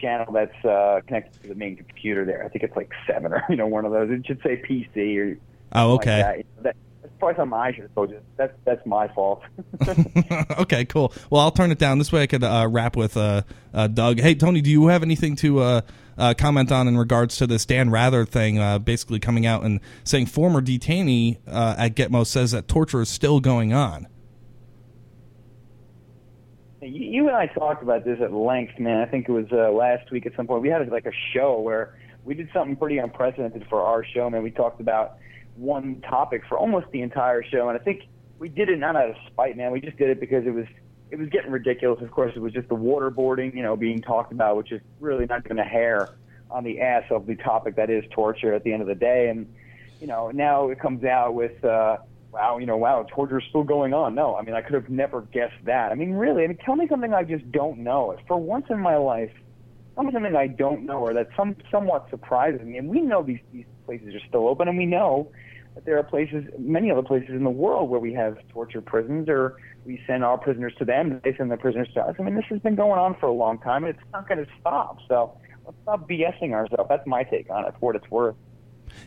channel that's uh, connected to the main computer there. I think it's like seven or you know one of those. It should say PC or. Oh, okay. Like that. That, that's probably something I should have told you. That's that's my fault. okay, cool. Well, I'll turn it down. This way I could uh, wrap with uh, uh, Doug. Hey, Tony, do you have anything to uh, uh, comment on in regards to this Dan Rather thing? Uh, basically, coming out and saying former detainee uh, at Gitmo says that torture is still going on. You, you and I talked about this at length, man. I think it was uh, last week at some point. We had like a show where we did something pretty unprecedented for our show, man. We talked about one topic for almost the entire show, and I think we did it not out of spite, man. We just did it because it was it was getting ridiculous. Of course, it was just the waterboarding, you know, being talked about, which is really not even a hair on the ass of the topic that is torture at the end of the day. And you know, now it comes out with. uh wow, you know, wow, torture's still going on. No, I mean, I could have never guessed that. I mean, really, I mean, tell me something I just don't know. For once in my life, tell me something I don't know or that some somewhat surprises me. And we know these these places are still open, and we know there are places, many other places in the world where we have torture prisons, or we send our prisoners to them, they send their prisoners to us. I mean, this has been going on for a long time, and it's not going to stop. So let's stop BSing ourselves. That's my take on it, for what it's worth.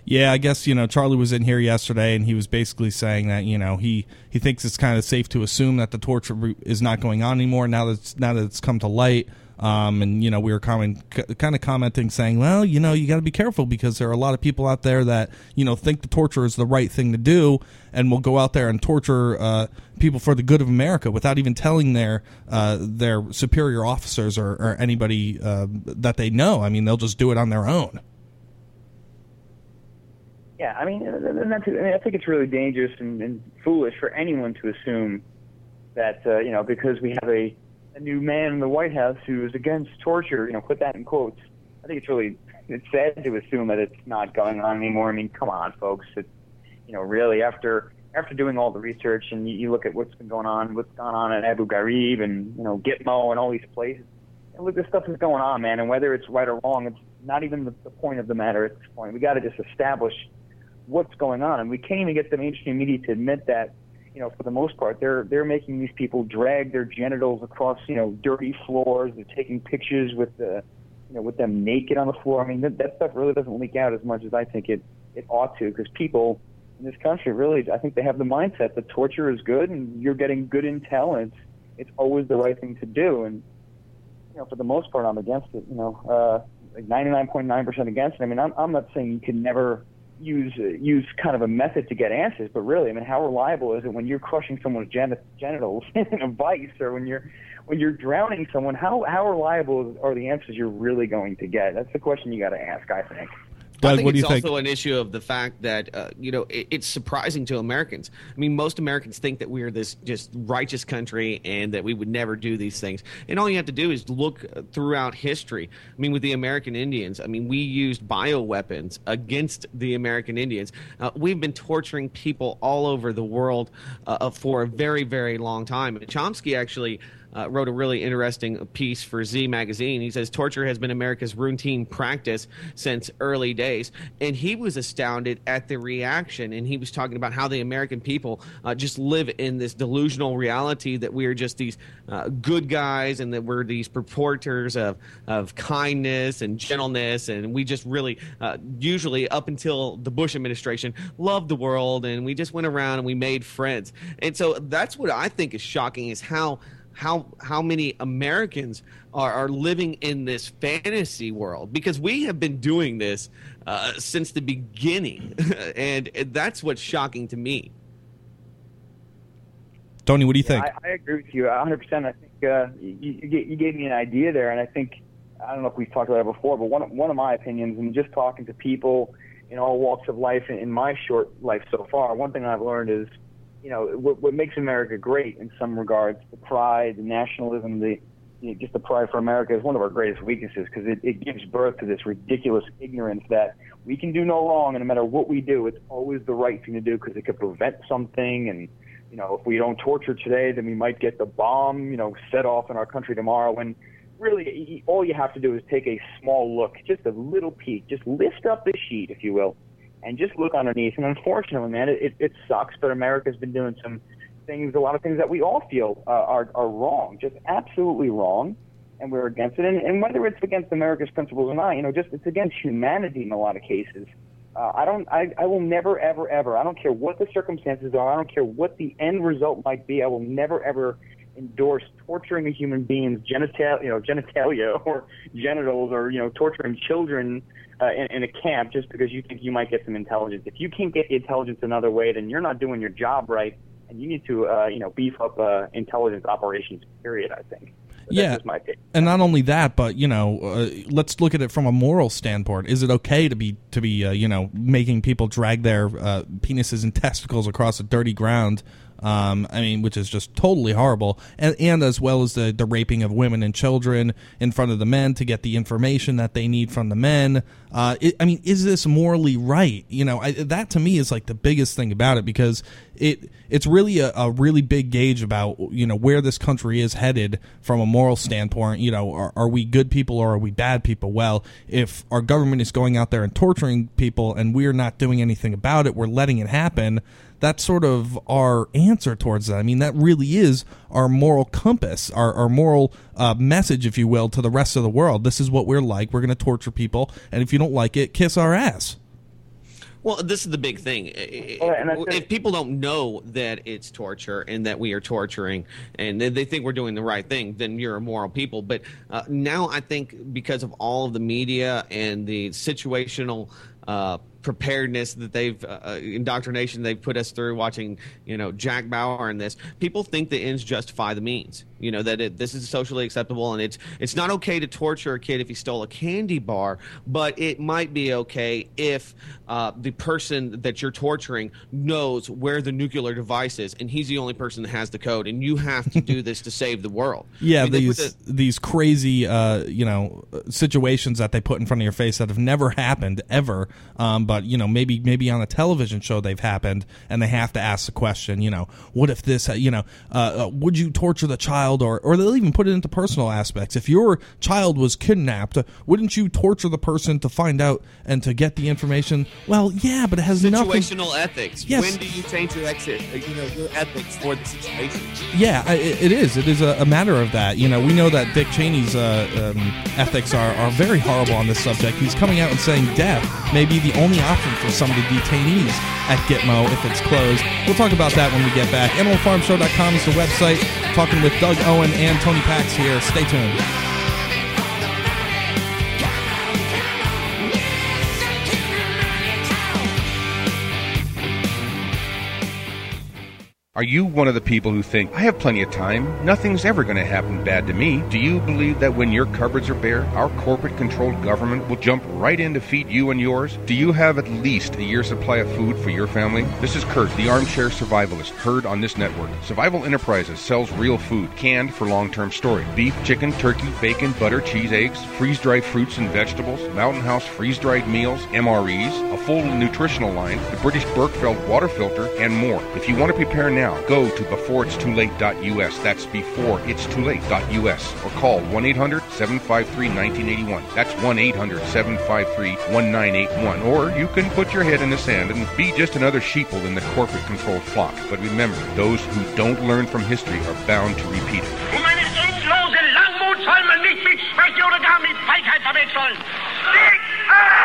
Yeah, I guess you know Charlie was in here yesterday, and he was basically saying that you know he he thinks it's kind of safe to assume that the torture is not going on anymore now that now that it's come to light. Um, and you know we were comment, c- kind of commenting saying, well, you know, you got to be careful because there are a lot of people out there that you know think the torture is the right thing to do, and will go out there and torture uh, people for the good of America without even telling their uh, their superior officers or, or anybody uh, that they know. I mean, they'll just do it on their own. Yeah, I mean, that's, I, mean I think it's really dangerous and, and foolish for anyone to assume that uh, you know because we have a, a new man in the White House who is against torture, you know, put that in quotes. I think it's really it's sad to assume that it's not going on anymore. I mean, come on, folks. It's you know, really after after doing all the research and you, you look at what's been going on, what's gone on at Abu Ghraib and you know Gitmo and all these places. And look, this stuff is going on, man. And whether it's right or wrong, it's not even the, the point of the matter at this point. We got to just establish what's going on, and we can't even get the mainstream media to admit that. You know, for the most part, they're they're making these people drag their genitals across you know dirty floors. They're taking pictures with the you know with them naked on the floor. I mean, that, that stuff really doesn't leak out as much as I think it it ought to, because people in this country really, I think they have the mindset that torture is good, and you're getting good intel, and it's it's always the right thing to do. And you know, for the most part, I'm against it. You know, uh, like 99.9% against it. I mean, I'm I'm not saying you can never use use kind of a method to get answers, but really, I mean, how reliable is it when you're crushing someone's gen- genitals in a vice, or when you're when you're drowning someone? How how reliable are the answers you're really going to get? That's the question you got to ask, I think. I think it's also an issue of the fact that uh, you know it, it's surprising to Americans. I mean, most Americans think that we are this just righteous country and that we would never do these things. And all you have to do is look uh, throughout history. I mean, with the American Indians, I mean, we used bioweapons against the American Indians. Uh, we've been torturing people all over the world uh, for a very, very long time. And Chomsky actually uh, wrote a really interesting piece for Z Magazine. He says torture has been America's routine practice since early days, and he was astounded at the reaction. And he was talking about how the American people uh, just live in this delusional reality that we are just these uh, good guys and that we're these purporters of of kindness and gentleness, and we just really uh, usually up until the Bush administration loved the world, and we just went around and we made friends. And so that's what I think is shocking is how how how many Americans are, are living in this fantasy world because we have been doing this uh, since the beginning, and that's what's shocking to me. Tony, what do you think? I, I agree with you 100. percent I think uh, you, you, gave me an idea there, and I think I don't know if we've talked about it before, but one of, one of my opinions, and just talking to people in all walks of life in, in my short life so far, one thing I've learned is, you know, what, what makes America great in some regards, the pride, the nationalism, the you know, just the pride for America is one of our greatest weaknesses because it, it gives birth to this ridiculous ignorance that we can do no wrong, and no matter what we do, it's always the right thing to do because it could prevent something and you know, if we don't torture today, then we might get the bomb, you know, set off in our country tomorrow. And really, all you have to do is take a small look, just a little peek, just lift up the sheet, if you will, and just look underneath. And unfortunately, man, it, it, sucks, but America's been doing some things, a lot of things that we all feel uh, are, are wrong, just absolutely wrong. And we're against it. And, and whether it's against America's principles or not, you know, just it's against humanity in a lot of cases. Uh, I don't. I, I will never, ever, ever. I don't care what the circumstances are. I don't care what the end result might be. I will never, ever endorse torturing a human being's genital, you know, genitalia or genitals, or you know, torturing children uh, in, in a camp just because you think you might get some intelligence. If you can't get the intelligence another way, then you're not doing your job right, and you need to, uh, you know, beef up uh, intelligence operations. Period. I think. But yeah, that's just my take. and not only that, but you know, uh, let's look at it from a moral standpoint. Is it okay to be to be uh, you know making people drag their uh, penises and testicles across a dirty ground? Um, I mean, which is just totally horrible, and, and as well as the the raping of women and children in front of the men to get the information that they need from the men. Uh, it, I mean, is this morally right? You know, I, that to me is like the biggest thing about it because it it's really a, a really big gauge about you know where this country is headed from a moral standpoint. You know, are, are we good people or are we bad people? Well, if our government is going out there and torturing people and we're not doing anything about it, we're letting it happen. That's sort of our answer towards that. I mean, that really is our moral compass, our, our moral uh, message, if you will, to the rest of the world. This is what we're like. We're going to torture people, and if you don't like it, kiss our ass. Well, this is the big thing. If people don't know that it's torture and that we are torturing and they- they think we're doing the right thing, then you're a moral people. But uh, now I think because of all of the media and the situational uh, preparedness that they've uh, indoctrination they've put us through watching you know jack bauer and this people think the ends justify the means you know that it, this is socially acceptable and it's it's not okay to torture a kid if he stole a candy bar but it might be okay if uh, the person that you're torturing knows where the nuclear device is and he's the only person that has the code and you have to do this to save the world. Yeah, I mean, these the- these crazy uh, you know situations that they put in front of your face that have never happened ever, um, but you know maybe maybe on a television show they've happened, and they have to ask the question, you know, what if this, you know, uh, uh, would you torture the child, or or they'll even put it into personal aspects. If your child was kidnapped, wouldn't you torture the person to find out and to get the information? Well, yeah, but it has nothing. situational ethics Yes. when do you change your exit uh, you know your ethics for the situation Yeah, it, it is. It is a, a matter of that. You know, we know that Dick Cheney's uh, um, ethics are, are very horrible on this subject. He's coming out and saying death may be the only option for some of the detainees at Gitmo if it's closed. We'll talk about that when we get back. AnimalFarmShow.com is the website. Talking with Doug Owen and Tony Pax here. Stay tuned. Are you one of the people who think, I have plenty of time, nothing's ever going to happen bad to me? Do you believe that when your cupboards are bare, our corporate controlled government will jump right in to feed you and yours? Do you have at least a year's supply of food for your family? This is Kurt, the armchair survivalist, heard on this network. Survival Enterprises sells real food, canned for long term storage beef, chicken, turkey, bacon, butter, cheese, eggs, freeze dried fruits and vegetables, Mountain House freeze dried meals, MREs, a full nutritional line, the British Berkefeld water filter, and more. If you want to prepare now, now. Go to beforeitstoolate.us. That's beforeitstoolate.us. Or call 1 800 753 1981. That's 1 800 753 1981. Or you can put your head in the sand and be just another sheeple in the corporate controlled flock. But remember, those who don't learn from history are bound to repeat it. Soll man nicht mit oder gar mit Feigheit verwechseln. Sieg! Ah!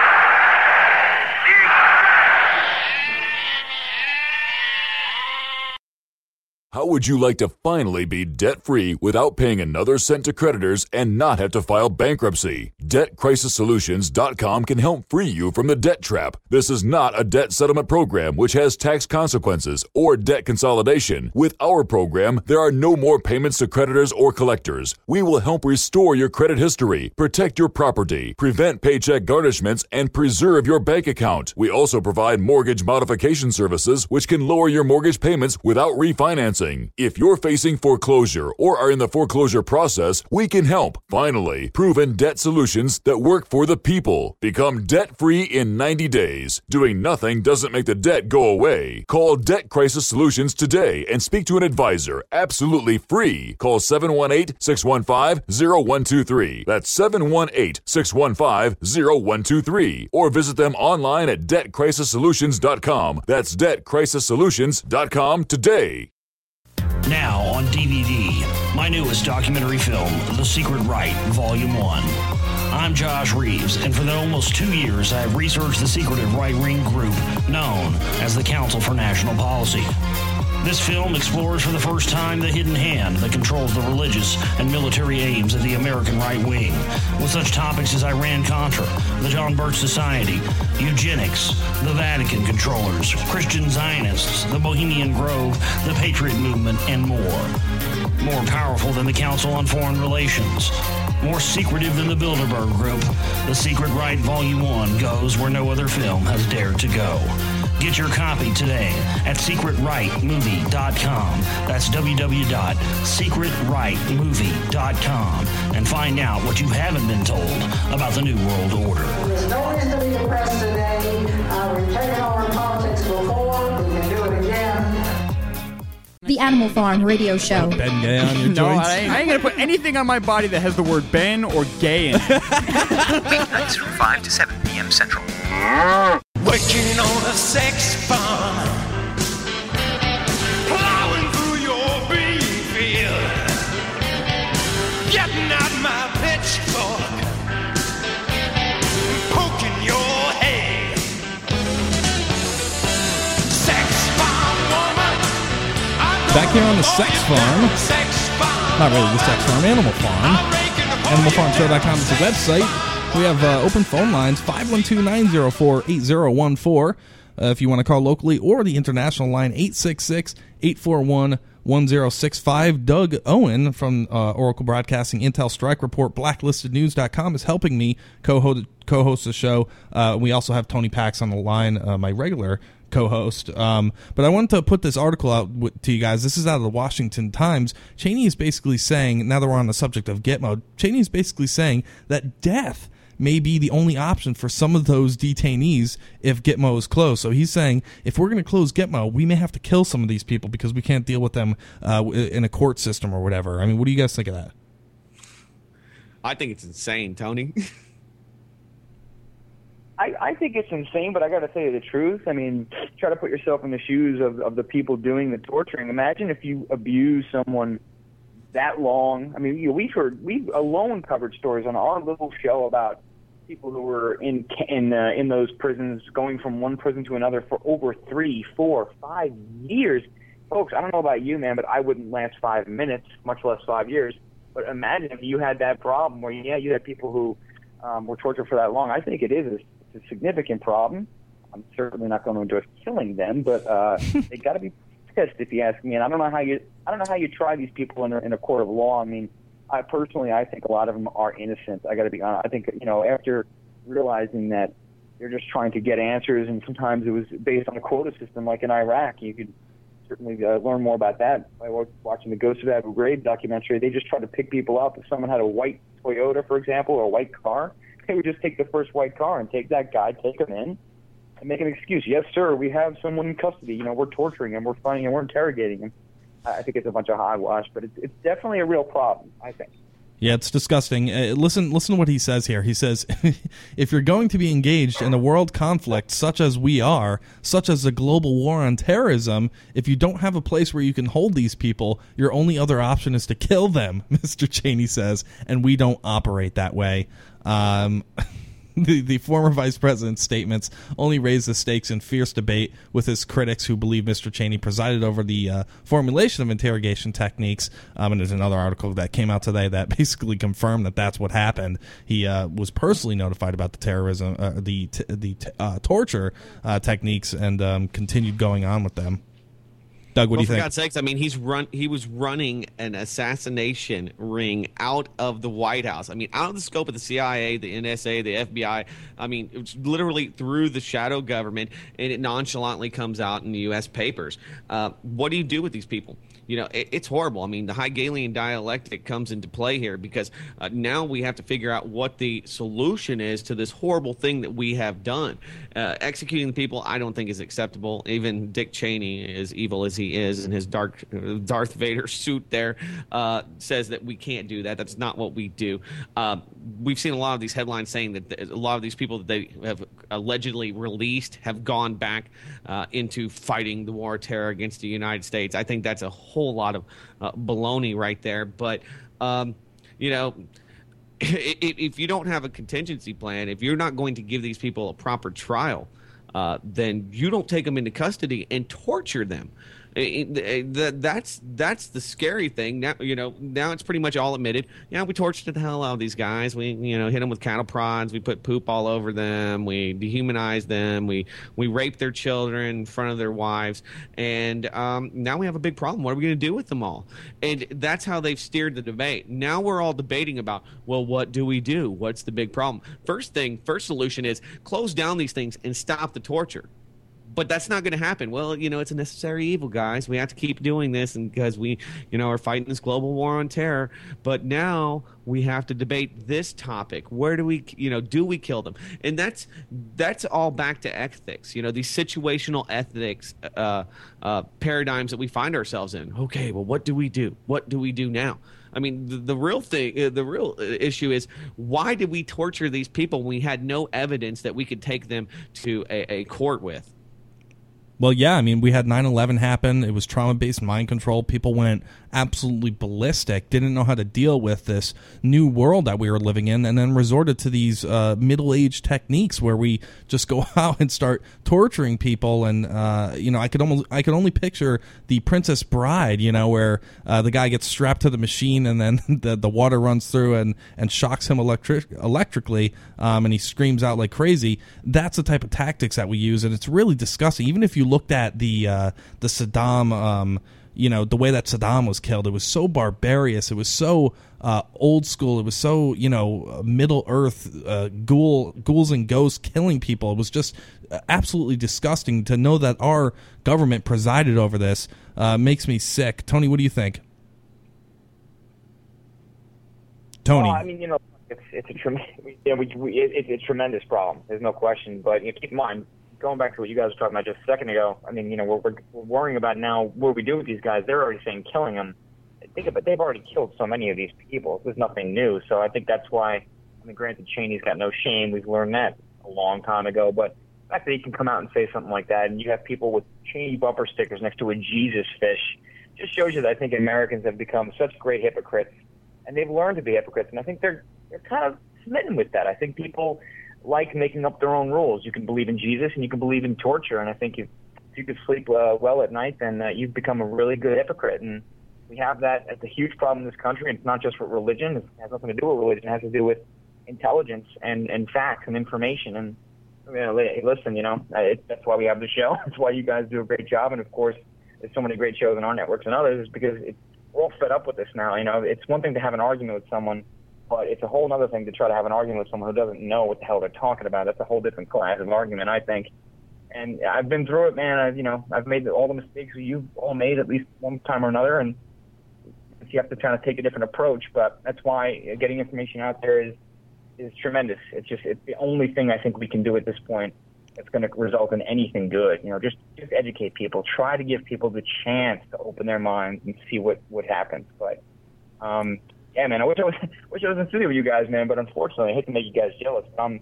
How would you like to finally be debt free without paying another cent to creditors and not have to file bankruptcy? DebtCrisisSolutions.com can help free you from the debt trap. This is not a debt settlement program which has tax consequences or debt consolidation. With our program, there are no more payments to creditors or collectors. We will help restore your credit history, protect your property, prevent paycheck garnishments, and preserve your bank account. We also provide mortgage modification services which can lower your mortgage payments without refinancing. If you're facing foreclosure or are in the foreclosure process, we can help. Finally, proven debt solutions that work for the people. Become debt free in 90 days. Doing nothing doesn't make the debt go away. Call Debt Crisis Solutions today and speak to an advisor absolutely free. Call 718 615 0123. That's 718 615 0123. Or visit them online at debtcrisissolutions.com. That's debtcrisissolutions.com today. Now on DVD, my newest documentary film, The Secret Right, Volume 1. I'm Josh Reeves, and for the almost two years, I have researched the secretive right wing group known as the Council for National Policy. This film explores for the first time the hidden hand that controls the religious and military aims of the American right wing, with such topics as Iran Contra, the John Birch Society, eugenics, the Vatican controllers, Christian Zionists, the Bohemian Grove, the Patriot Movement, and more. More powerful than the Council on Foreign Relations. More secretive than the Bilderberg Group, The Secret Right Volume 1 goes where no other film has dared to go. Get your copy today at secretrightmovie.com. That's www.secretrightmovie.com and find out what you haven't been told about the New World Order. There's no reason to be depressed today. Uh, we've taken over politics before. We can do it again. The Animal Farm Radio Show. Ben Gay on your No, joints. I ain't, I ain't gonna put anything on my body that has the word Ben or gay in it. Weeknights from 5 to 7 p.m. Central. Working on a sex farm. Plowing through your bean field. Getting out my pitchfork. Poking your head. Sex farm woman. Back here on the sex farm. Sex farm. Not really the sex farm, Animal Farm. AnimalFarmShow.com is the website. We have uh, open phone lines 512 904 8014 if you want to call locally, or the international line 866 841 1065. Doug Owen from uh, Oracle Broadcasting Intel Strike Report, blacklistednews.com is helping me co host the show. Uh, we also have Tony Pax on the line, uh, my regular co-host. Um, but I wanted to put this article out w- to you guys. This is out of the Washington Times. Cheney is basically saying, now that we're on the subject of Gitmo, Cheney is basically saying that death may be the only option for some of those detainees if Gitmo is closed. So he's saying if we're going to close Gitmo, we may have to kill some of these people because we can't deal with them uh, in a court system or whatever. I mean, what do you guys think of that? I think it's insane, Tony. I, I think it's insane, but I got to tell you the truth. I mean, try to put yourself in the shoes of, of the people doing the torturing. Imagine if you abuse someone that long. I mean, you know, we've heard we've alone covered stories on our little show about people who were in in uh, in those prisons, going from one prison to another for over three, four, five years. Folks, I don't know about you, man, but I wouldn't last five minutes, much less five years. But imagine if you had that problem where, yeah, you had people who um, were tortured for that long. I think it is a, it's a significant problem. I'm certainly not going to endorse killing them, but uh, they got to be pissed if you ask me. And I don't know how you I don't know how you try these people in a, in a court of law. I mean, I personally I think a lot of them are innocent. I got to be honest. I think you know after realizing that they're just trying to get answers, and sometimes it was based on a quota system, like in Iraq. You could certainly uh, learn more about that by watching the Ghost of Abu Ghraib documentary. They just try to pick people up. If someone had a white Toyota, for example, or a white car, they would just take the first white car and take that guy, take him in, and make an excuse. Yes, sir, we have someone in custody. You know, we're torturing him, we're finding him, we're interrogating him. I think it's a bunch of hogwash, but it's, it's definitely a real problem. I think. Yeah, it's disgusting. Uh, listen, listen to what he says here. He says, "If you're going to be engaged in a world conflict such as we are, such as a global war on terrorism, if you don't have a place where you can hold these people, your only other option is to kill them." Mr. Cheney says, and we don't operate that way. Um, the, the former vice president's statements only raised the stakes in fierce debate with his critics who believe Mr. Cheney presided over the uh, formulation of interrogation techniques. Um, and there's another article that came out today that basically confirmed that that's what happened. He uh, was personally notified about the terrorism, uh, the t- the t- uh, torture uh, techniques, and um, continued going on with them. Doug, what well, do you for think? God's sakes, I mean, he's run. He was running an assassination ring out of the White House. I mean, out of the scope of the CIA, the NSA, the FBI. I mean, it's literally through the shadow government, and it nonchalantly comes out in the U.S. papers. Uh, what do you do with these people? You know, it, it's horrible. I mean, the Hegelian dialectic comes into play here because uh, now we have to figure out what the solution is to this horrible thing that we have done. Uh, executing the people, I don't think is acceptable. Even Dick Cheney, as evil as he is in his dark Darth Vader suit, there uh, says that we can't do that. That's not what we do. Uh, we've seen a lot of these headlines saying that a lot of these people that they have allegedly released have gone back uh, into fighting the war terror against the United States. I think that's a whole lot of uh, baloney right there. But um, you know, if, if, you don't have a contingency plan, if you're not going to give these people a proper trial, uh, then you don't take them into custody and torture them that's that's the scary thing. Now you know now it's pretty much all admitted. Yeah, we tortured the hell out of these guys. We you know hit them with cattle prods. We put poop all over them. We dehumanized them. We we raped their children in front of their wives. And um, now we have a big problem. What are we going to do with them all? And that's how they've steered the debate. Now we're all debating about well, what do we do? What's the big problem? First thing, first solution is close down these things and stop the torture but that's not going to happen. Well, you know, it's a necessary evil, guys. We have to keep doing this, because we, you know, are fighting this global war on terror. But now we have to debate this topic. Where do we, you know, do we kill them? And that's that's all back to ethics. You know, these situational ethics uh, uh, paradigms that we find ourselves in. Okay, well, what do we do? What do we do now? I mean, the, the, real thing, uh, the real uh, issue is why did we torture these people when we had no evidence that we could take them to a, a court with? Well, yeah, I mean, we had 9 11 happen. It was trauma based mind control. People went absolutely ballistic, didn't know how to deal with this new world that we were living in, and then resorted to these uh, middle age techniques where we just go out and start torturing people. And, uh, you know, I could almost, I could only picture the Princess Bride, you know, where uh, the guy gets strapped to the machine and then the, the water runs through and, and shocks him electric, electrically, um, and he screams out like crazy. That's the type of tactics that we use, and it's really disgusting. Even if you looked at the uh, the Saddam, um, you know, the way that Saddam was killed, it was so barbarous. It was so uh, old school. It was so you know Middle Earth uh, ghoul ghouls and ghosts killing people. It was just absolutely disgusting to know that our government presided over this. Uh, makes me sick. Tony, what do you think? Tony, well, I mean, you know, it's it's a tremendous, you know, it's a tremendous problem. There's no question. But you know, keep in mind, going back to what you guys were talking about just a second ago, I mean, you know, we're, we're, we're worrying about now what we do with these guys. They're already saying killing them. Think they've already killed so many of these people. There's nothing new. So I think that's why. I mean, granted, Cheney's got no shame. We've learned that a long time ago. But the fact that he can come out and say something like that, and you have people with Cheney bumper stickers next to a Jesus fish, just shows you that I think Americans have become such great hypocrites, and they've learned to be hypocrites. And I think they're they're kind of smitten with that. I think people like making up their own rules. You can believe in Jesus and you can believe in torture, and I think if, if you could sleep uh, well at night, then uh, you've become a really good hypocrite. And we have that. It's a huge problem in this country, and it's not just with religion. It has nothing to do with religion. It has to do with intelligence and and facts and information. And you know, listen, you know, it, that's why we have the show. That's why you guys do a great job. And of course, there's so many great shows on our networks and others, is because it's, we're all fed up with this now. You know, it's one thing to have an argument with someone but it's a whole other thing to try to have an argument with someone who doesn't know what the hell they're talking about. That's a whole different class of argument, I think. And I've been through it, man. I, you know, I've made all the mistakes you've all made at least one time or another, and you have to kind of take a different approach. But that's why getting information out there is is tremendous. It's just it's the only thing I think we can do at this point. that's going to result in anything good. You know, just just educate people. Try to give people the chance to open their minds and see what what happens. But um, yeah, man, I wish I was wish I was in studio with you guys, man. But unfortunately, I hate to make you guys jealous. But I'm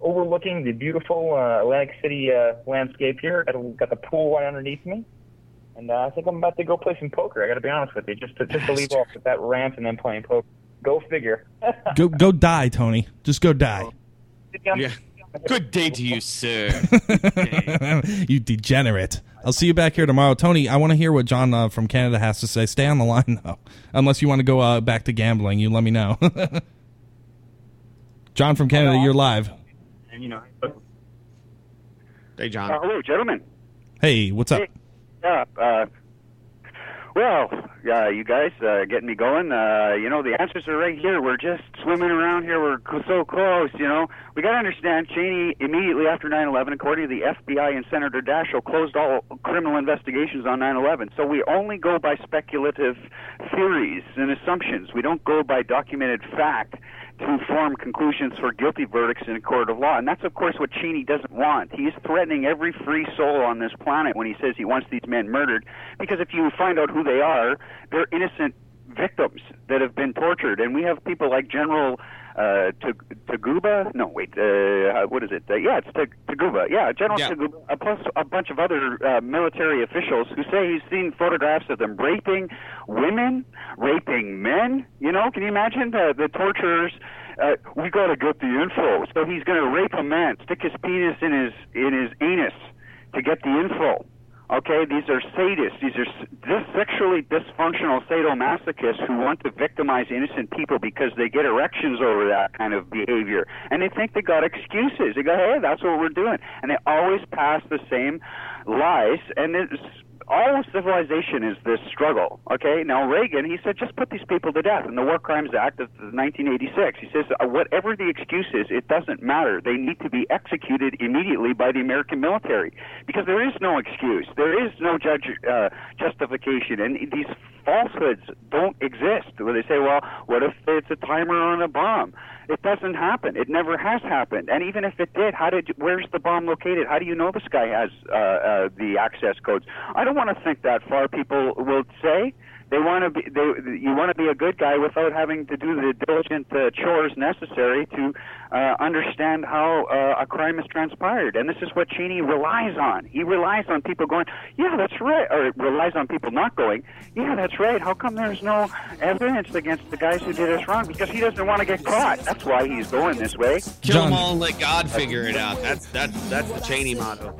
overlooking the beautiful uh, Atlantic City uh, landscape here. Got, got the pool right underneath me. And uh, I think I'm about to go play some poker. I got to be honest with you, just to just to leave off with that rant and then playing poker. Go figure. go go die, Tony. Just go die. Yeah. Good day to you, sir. you degenerate. I'll see you back here tomorrow, Tony. I want to hear what John uh, from Canada has to say. Stay on the line though, unless you want to go uh, back to gambling. You let me know. John from Canada, you're live. And you know, Hey, John. Uh, hello, gentlemen. Hey, what's up? Yeah. Uh, well, uh, you guys uh, getting me going. Uh, you know, the answers are right here. We're just swimming around here. We're so close. You know, we got to understand. Cheney immediately after 9/11, according to the FBI and Senator Daschle, closed all criminal investigations on 9/11. So we only go by speculative theories and assumptions. We don't go by documented fact form conclusions for guilty verdicts in a court of law. And that's, of course, what Cheney doesn't want. He is threatening every free soul on this planet when he says he wants these men murdered, because if you find out who they are, they're innocent victims that have been tortured. And we have people like General uh, to Taguba. No, wait. Uh, what is it? Uh, yeah, it's to Taguba. Yeah, General Yeah. Taguba, uh, plus a bunch of other uh, military officials who say he's seen photographs of them raping women, raping men. You know, can you imagine the, the torturers? Uh, we got to get the info. So he's going to rape a man, stick his penis in his in his anus to get the info. Okay, these are sadists. These are this sexually dysfunctional sadomasochists who want to victimize innocent people because they get erections over that kind of behavior, and they think they got excuses. They go, "Hey, that's what we're doing," and they always pass the same lies. And it's all civilization is this struggle. Okay, now Reagan, he said, just put these people to death in the War Crimes Act of 1986. He says, uh, whatever the excuse is, it doesn't matter. They need to be executed immediately by the American military because there is no excuse. There is no judge uh, justification, and these falsehoods don't exist. Where they say, well, what if it's a timer on a bomb? It doesn't happen. It never has happened. And even if it did, how did You, where's the bomb located? How do you know this guy has uh, uh, the access codes? I don't want to think that far. People will say they want to be. They, you want to be a good guy without having to do the diligent uh, chores necessary to uh, understand how uh, a crime is transpired. And this is what Cheney relies on. He relies on people going, "Yeah, that's right," or it relies on people not going, "Yeah, that's right." How come there's no evidence against the guys who did us wrong? Because he doesn't want to get caught. That's why he's going this way. Kill them all and let God figure it out. That's that's that's the Cheney motto.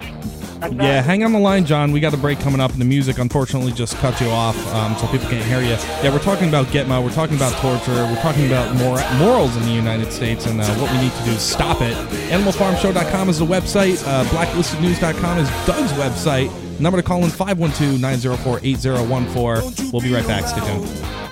Yeah, hang on the line, John. We got a break coming up, and the music unfortunately just cut you off, um, so people can't hear you. Yeah, we're talking about Gitmo, we're talking about torture, we're talking about mor- morals in the United States, and uh, what we need to do is stop it. AnimalFarmShow.com is the website. Uh, BlacklistedNews.com is Doug's website. Number to call in 512-904-8014. We'll be right back. Stay tuned.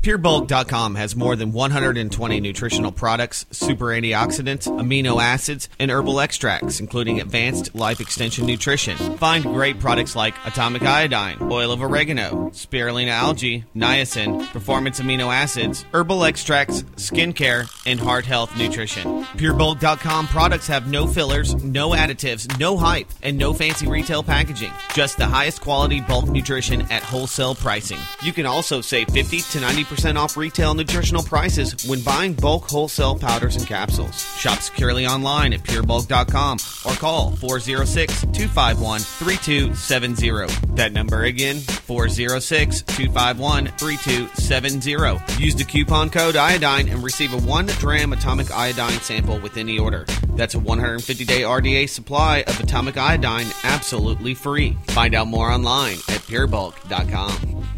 PureBulk.com has more than 120 nutritional products, super antioxidants, amino acids, and herbal extracts, including advanced life extension nutrition. Find great products like atomic iodine, oil of oregano, spirulina algae, niacin, performance amino acids, herbal extracts, skincare, and heart health nutrition. PureBulk.com products have no fillers, no additives, no hype, and no fancy retail packaging. Just the highest quality bulk nutrition at wholesale pricing. You can also save 50 to 90% off retail nutritional prices when buying bulk wholesale powders and capsules. Shop securely online at purebulk.com or call 406 251 3270. That number again, 406 251 3270. Use the coupon code iodine and receive a 1 gram atomic iodine sample with any order. That's a 150 day RDA supply of atomic iodine absolutely free. Find out more online at purebulk.com.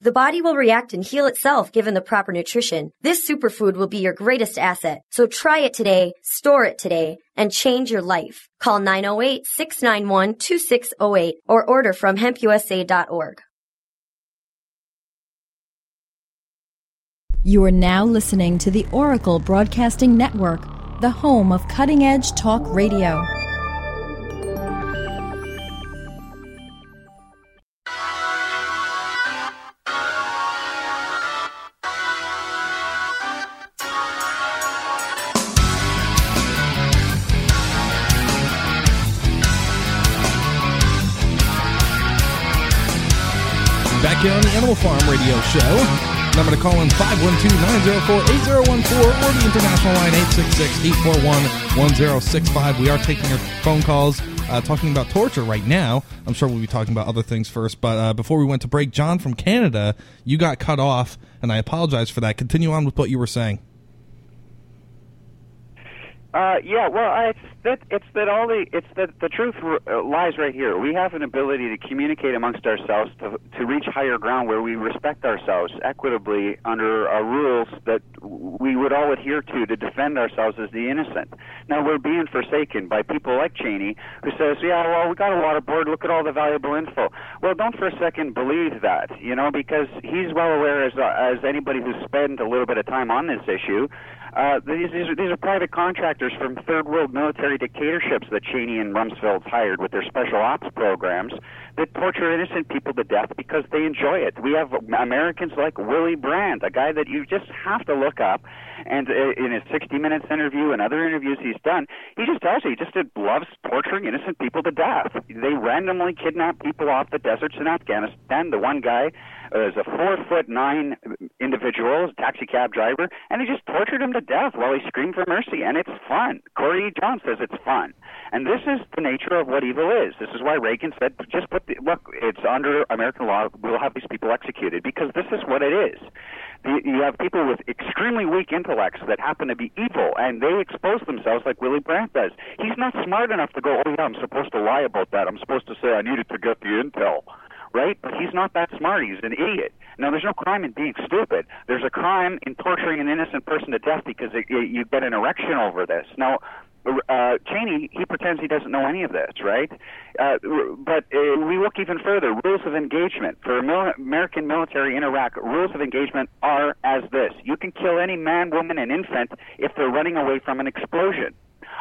The body will react and heal itself given the proper nutrition. This superfood will be your greatest asset. So try it today, store it today, and change your life. Call 908-691-2608 or order from hempusa.org. You are now listening to the Oracle Broadcasting Network, the home of cutting edge talk radio. Here on the Animal Farm Radio Show. Number to call in 512-904-8014 or the international line 866-841-1065. We are taking your phone calls, uh, talking about torture right now. I'm sure we'll be talking about other things first, but uh, before we went to break, John from Canada, you got cut off, and I apologize for that. Continue on with what you were saying. Uh, yeah, well, it's that it's that all the it's that the truth uh, lies right here. We have an ability to communicate amongst ourselves to to reach higher ground where we respect ourselves equitably under uh, rules that we would all adhere to to defend ourselves as the innocent. Now we're being forsaken by people like Cheney, who says, "Yeah, well, we got a waterboard. Look at all the valuable info." Well, don't for a second believe that, you know, because he's well aware as uh, as anybody who's spent a little bit of time on this issue uh, these, these, are, these are private contractors from third world military dictatorships that Cheney and Rumsfeld hired with their special ops programs that torture innocent people to death because they enjoy it. We have Americans like Willie Brand, a guy that you just have to look up. And uh, in his 60 Minutes interview and other interviews he's done, he just tells you he just loves torturing innocent people to death. They randomly kidnap people off the deserts in Afghanistan. The one guy is a four foot nine individual, a taxi cab driver, and they just tortured him to death while he screamed for mercy. And it's fun. Corey Jones says it's fun. And this is the nature of what evil is. This is why Reagan said, just put the, look, it's under American law. We'll have these people executed because this is what it is. You have people with extremely weak intellects that happen to be evil, and they expose themselves like Willie Brand does. He's not smart enough to go, oh yeah, I'm supposed to lie about that. I'm supposed to say I needed to get the intel right? But he's not that smart. He's an idiot. Now, there's no crime in being stupid. There's a crime in torturing an innocent person to death because it, it, you get an erection over this. Now, uh, Cheney, he pretends he doesn't know any of this, right? Uh, but uh, we look even further. Rules of engagement for mil- American military in Iraq. Rules of engagement are as this: you can kill any man, woman, and infant if they're running away from an explosion.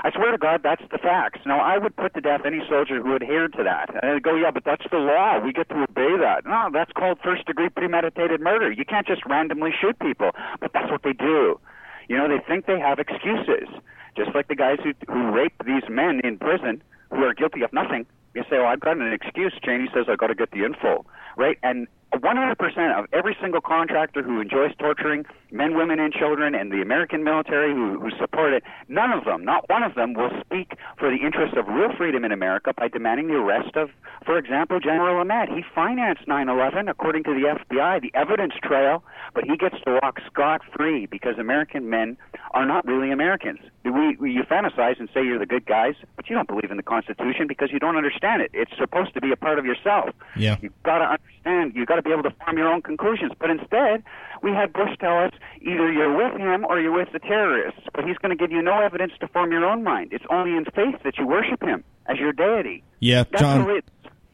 I swear to God, that's the facts. Now, I would put to death any soldier who adhered to that. And I'd go, yeah, but that's the law. We get to obey that. No, that's called first degree premeditated murder. You can't just randomly shoot people. But that's what they do. You know, they think they have excuses. Just like the guys who, who rape these men in prison who are guilty of nothing. You say, well, I've got an excuse. Cheney says I've got to get the info. Right? And 100% of every single contractor who enjoys torturing men, women, and children, and the American military who, who support it, none of them, not one of them, will speak for the interests of real freedom in America by demanding the arrest of, for example, General Ahmad. He financed 9 11, according to the FBI, the evidence trail, but he gets to walk scot free because American men are not really Americans. We, we, you fantasize and say you're the good guys, but you don't believe in the Constitution because you don't understand it. It's supposed to be a part of yourself. Yeah. You've got to understand. You've got to be able to form your own conclusions. But instead, we had Bush tell us either you're with him or you're with the terrorists. But he's going to give you no evidence to form your own mind. It's only in faith that you worship him as your deity. Yeah, That's John. it's-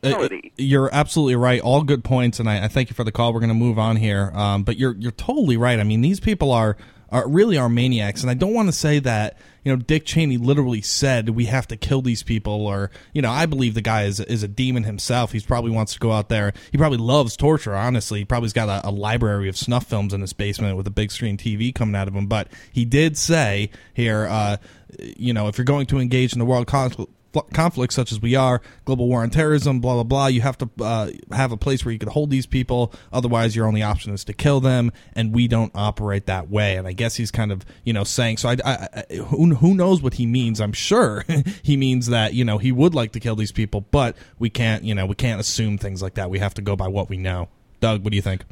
Uh, you're absolutely right. All good points, and I, I thank you for the call. We're going to move on here, um, but you're you're totally right. I mean, these people are are really are maniacs, and I don't want to say that you know Dick Cheney literally said we have to kill these people, or you know I believe the guy is is a demon himself. He probably wants to go out there. He probably loves torture. Honestly, he probably's got a, a library of snuff films in his basement with a big screen TV coming out of him. But he did say here, uh, you know, if you're going to engage in the world conflict conflicts such as we are, global war on terrorism, blah blah blah. You have to uh, have a place where you can hold these people. Otherwise, your only option is to kill them, and we don't operate that way. And I guess he's kind of you know saying so. I, I, I who who knows what he means? I'm sure he means that you know he would like to kill these people, but we can't you know we can't assume things like that. We have to go by what we know. Doug, what do you think?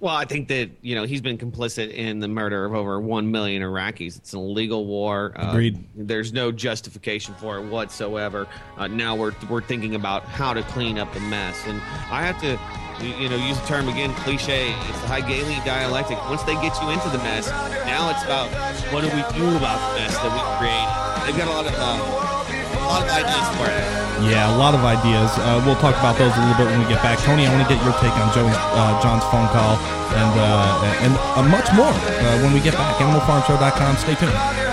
Well, I think that you know he's been complicit in the murder of over one million Iraqis. It's an illegal war. Uh, Agreed. There's no justification for it whatsoever. Uh, now we're we're thinking about how to clean up the mess, and I have to, you know, use the term again, cliche. It's the Hegelian dialectic. Once they get you into the mess, now it's about what do we do about the mess that we create. They've got a lot of uh, a lot of ideas for it. Yeah, a lot of ideas. Uh, we'll talk about those a little bit when we get back. Tony, I want to get your take on uh, John's phone call and uh, and uh, much more uh, when we get back. AnimalFarmShow.com. Stay tuned.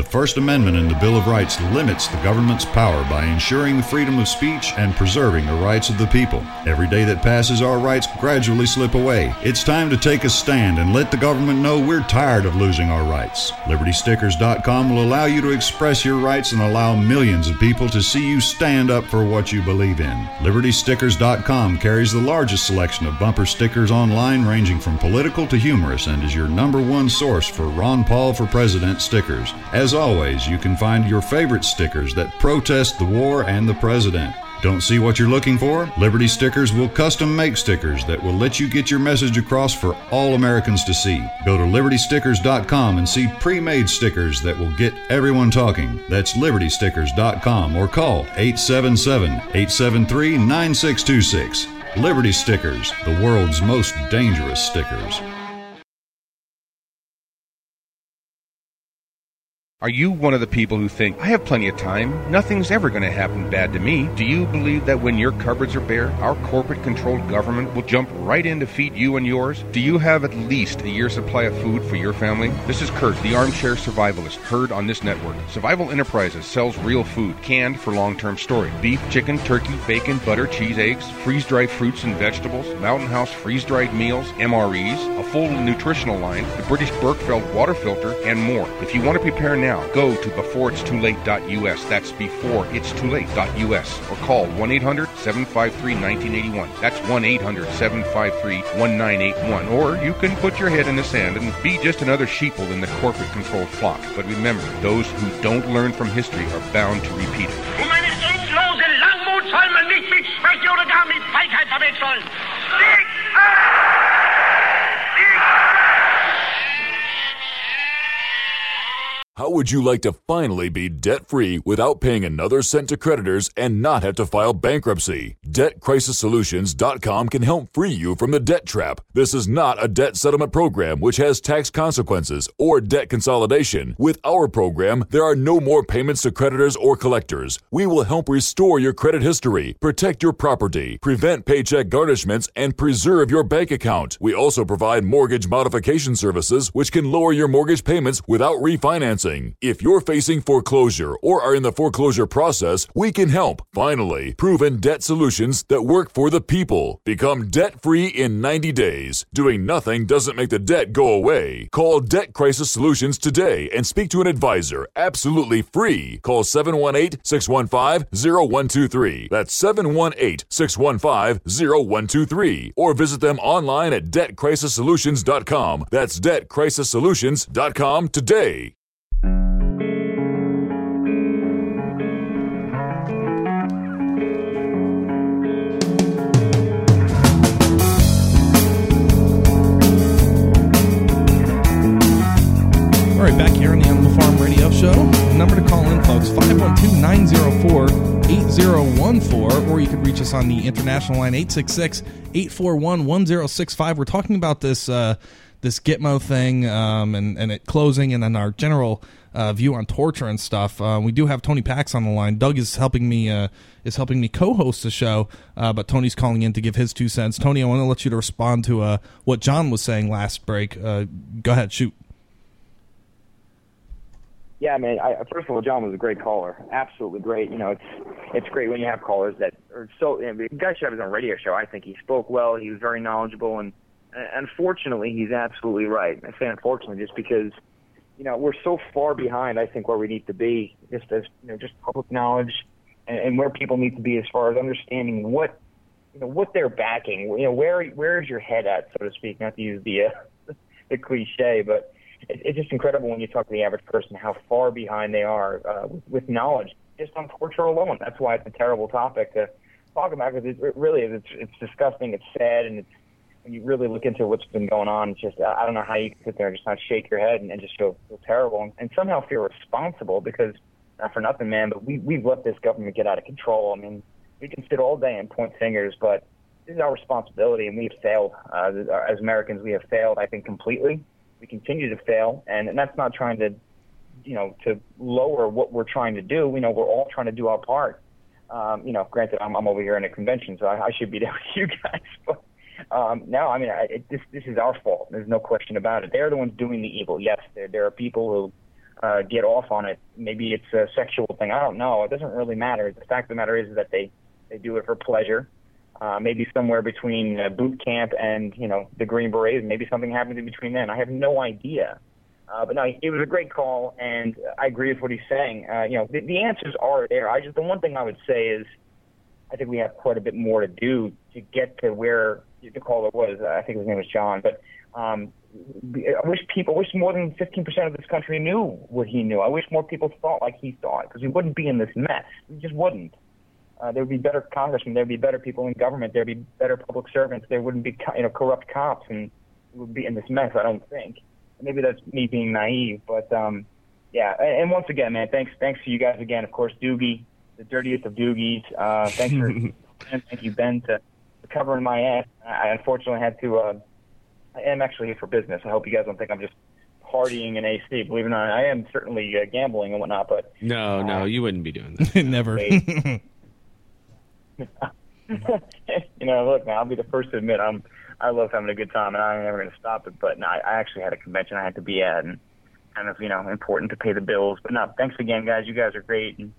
The First Amendment in the Bill of Rights limits the government's power by ensuring the freedom of speech and preserving the rights of the people. Every day that passes, our rights gradually slip away. It's time to take a stand and let the government know we're tired of losing our rights. LibertyStickers.com will allow you to express your rights and allow millions of people to see you stand up for what you believe in. LibertyStickers.com carries the largest selection of bumper stickers online, ranging from political to humorous, and is your number one source for Ron Paul for President stickers. As always, you can find your favorite stickers that protest the war and the president. Don't see what you're looking for? Liberty Stickers will custom make stickers that will let you get your message across for all Americans to see. Go to libertystickers.com and see pre-made stickers that will get everyone talking. That's libertystickers.com or call 877-873-9626. Liberty Stickers, the world's most dangerous stickers. Are you one of the people who think, I have plenty of time, nothing's ever going to happen bad to me? Do you believe that when your cupboards are bare, our corporate controlled government will jump right in to feed you and yours? Do you have at least a year's supply of food for your family? This is Kurt, the armchair survivalist, heard on this network. Survival Enterprises sells real food, canned for long term storage beef, chicken, turkey, bacon, butter, cheese, eggs, freeze dried fruits and vegetables, Mountain House freeze dried meals, MREs, a full nutritional line, the British Berkefeld water filter, and more. If you want to prepare now, now. Go to beforeitstolate.us. That's beforeitstolate.us. Or call 1 800 753 1981. That's 1 800 753 1981. Or you can put your head in the sand and be just another sheeple in the corporate controlled flock. But remember, those who don't learn from history are bound to repeat it. How would you like to finally be debt free without paying another cent to creditors and not have to file bankruptcy? DebtCrisisSolutions.com can help free you from the debt trap. This is not a debt settlement program which has tax consequences or debt consolidation. With our program, there are no more payments to creditors or collectors. We will help restore your credit history, protect your property, prevent paycheck garnishments, and preserve your bank account. We also provide mortgage modification services which can lower your mortgage payments without refinancing. If you're facing foreclosure or are in the foreclosure process, we can help. Finally, proven debt solutions that work for the people. Become debt free in 90 days. Doing nothing doesn't make the debt go away. Call Debt Crisis Solutions today and speak to an advisor absolutely free. Call 718 615 0123. That's 718 615 0123. Or visit them online at debtcrisissolutions.com. That's debtcrisissolutions.com today. All right, back here on the Animal Farm Radio Show. Number to call in, folks, 512-904-8014, or you could reach us on the international line, 866-841-1065. We're talking about this uh, this Gitmo thing um, and, and it closing and then our general uh, view on torture and stuff. Uh, we do have Tony Pax on the line. Doug is helping me uh, is helping me co-host the show, uh, but Tony's calling in to give his two cents. Tony, I want to let you to respond to uh, what John was saying last break. Uh, go ahead, shoot. Yeah, man. I, first of all, John was a great caller. Absolutely great. You know, it's it's great when you have callers that are so. You know, the guy should have his own radio show. I think he spoke well. He was very knowledgeable, and And unfortunately, he's absolutely right. I say unfortunately just because you know we're so far behind. I think where we need to be, just as you know, just public knowledge and, and where people need to be as far as understanding what you know what they're backing. You know where where is your head at, so to speak, not to use the uh, the cliche, but it, it's just incredible when you talk to the average person how far behind they are uh, with, with knowledge just on torture alone. That's why it's a terrible topic to talk about because it, it really is. It's, it's disgusting. It's sad, and it's when you really look into what's been going on. Just I don't know how you can sit there and just not shake your head and, and just feel, feel terrible and, and somehow feel responsible because not for nothing, man, but we we've let this government get out of control. I mean, we can sit all day and point fingers, but this is our responsibility, and we've failed uh, as Americans. We have failed, I think, completely. We continue to fail, and, and that's not trying to, you know, to lower what we're trying to do. We know we're all trying to do our part. Um, you know, granted, I'm, I'm over here in a convention, so I, I should be there with you guys. But um, no, I mean, I, it, this this is our fault. There's no question about it. They're the ones doing the evil. Yes, there there are people who uh, get off on it. Maybe it's a sexual thing. I don't know. It doesn't really matter. The fact of the matter is that they they do it for pleasure. Uh, maybe somewhere between uh, boot camp and you know the Green Berets. Maybe something happened in between then. I have no idea. Uh, but no, it was a great call, and I agree with what he's saying. Uh, you know, the, the answers are there. I just the one thing I would say is, I think we have quite a bit more to do to get to where the caller was. I think his name was John, but um, I wish people, I wish more than 15% of this country knew what he knew. I wish more people thought like he thought, because we wouldn't be in this mess. We just wouldn't. Uh, there would be better congressmen. There would be better people in government. There would be better public servants. There wouldn't be, you know, corrupt cops, and we would be in this mess. I don't think. Maybe that's me being naive, but um, yeah. And, and once again, man, thanks, thanks to you guys again. Of course, Doogie, the dirtiest of Doogies. Uh, thanks for, thank you, Ben, to, covering my ass. I unfortunately had to. Uh, I am actually here for business. I hope you guys don't think I'm just partying in AC. Believe it or not, I am certainly uh, gambling and whatnot. But No, no, you wouldn't be doing that. Never. you know, look, man, I'll be the first to admit I'm I love having a good time, and I'm never going to stop it. But no, I, I actually had a convention I had to be at, and kind of you know important to pay the bills. But no, thanks again, guys. You guys are great, and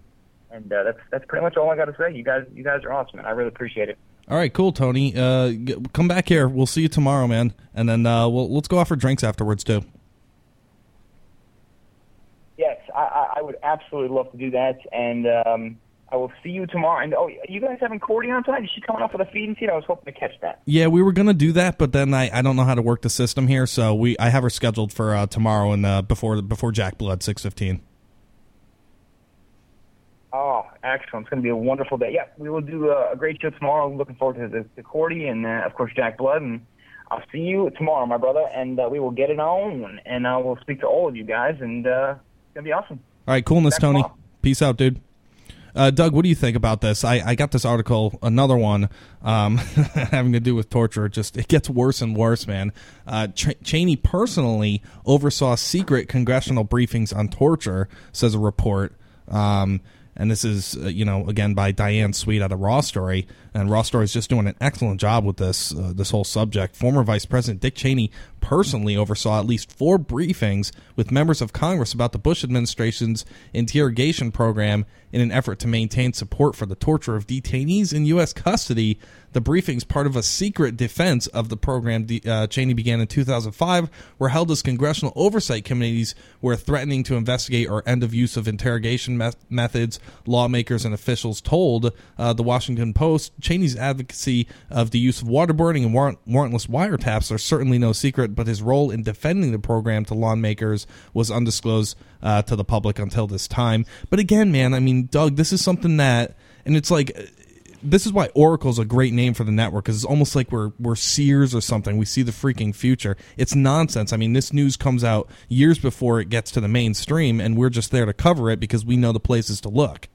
and uh, that's that's pretty much all I got to say. You guys, you guys are awesome, and I really appreciate it. All right, cool, Tony. Uh, come back here. We'll see you tomorrow, man. And then uh, we'll let's go out for drinks afterwards too. Yes, I, I, would absolutely love to do that, and um, I will see you tomorrow. And oh, you guys having Cordy on tonight? Is she coming up with a feed and feed? I was hoping to catch that. Yeah, we were gonna do that, but then I, I don't know how to work the system here, so we I have her scheduled for uh, tomorrow and uh, before before Jack Blood six fifteen. Excellent! It's going to be a wonderful day. Yeah, we will do a, a great show tomorrow. Looking forward to the, the Cordy and uh, of course Jack Blood. And I'll see you tomorrow, my brother, and uh, we will get it on. And I will speak to all of you guys, and uh, it's going to be awesome. All right, coolness, Back Tony. tomorrow. Peace out, dude. Uh, Doug, what do you think about this? I, I got this article, another one, um, having to do with torture. It just it gets worse and worse, man. Uh, Ch- Cheney personally oversaw secret congressional briefings on torture, says a report. Um, and this is, uh, you know, again by Diane Sweet out of Raw Story, and Raw Story is just doing an excellent job with this uh, this whole subject. Former Vice President Dick Cheney personally oversaw at least four briefings with members of Congress about the Bush administration's interrogation program in an effort to maintain support for the torture of detainees in U.S. custody. The briefings, part of a secret defense of the program uh, Cheney began in 2005, were held as congressional oversight committees were threatening to investigate or end of use of interrogation me- methods. Lawmakers and officials told uh, the Washington Post Cheney's advocacy of the use of waterboarding and warrant- warrantless wiretaps are certainly no secret, but his role in defending the program to lawmakers was undisclosed uh, to the public until this time. But again, man, I mean, Doug, this is something that, and it's like this is why Oracle's a great name for the network because it's almost like we're we're seers or something. We see the freaking future. It's nonsense. I mean, this news comes out years before it gets to the mainstream, and we're just there to cover it because we know the places to look.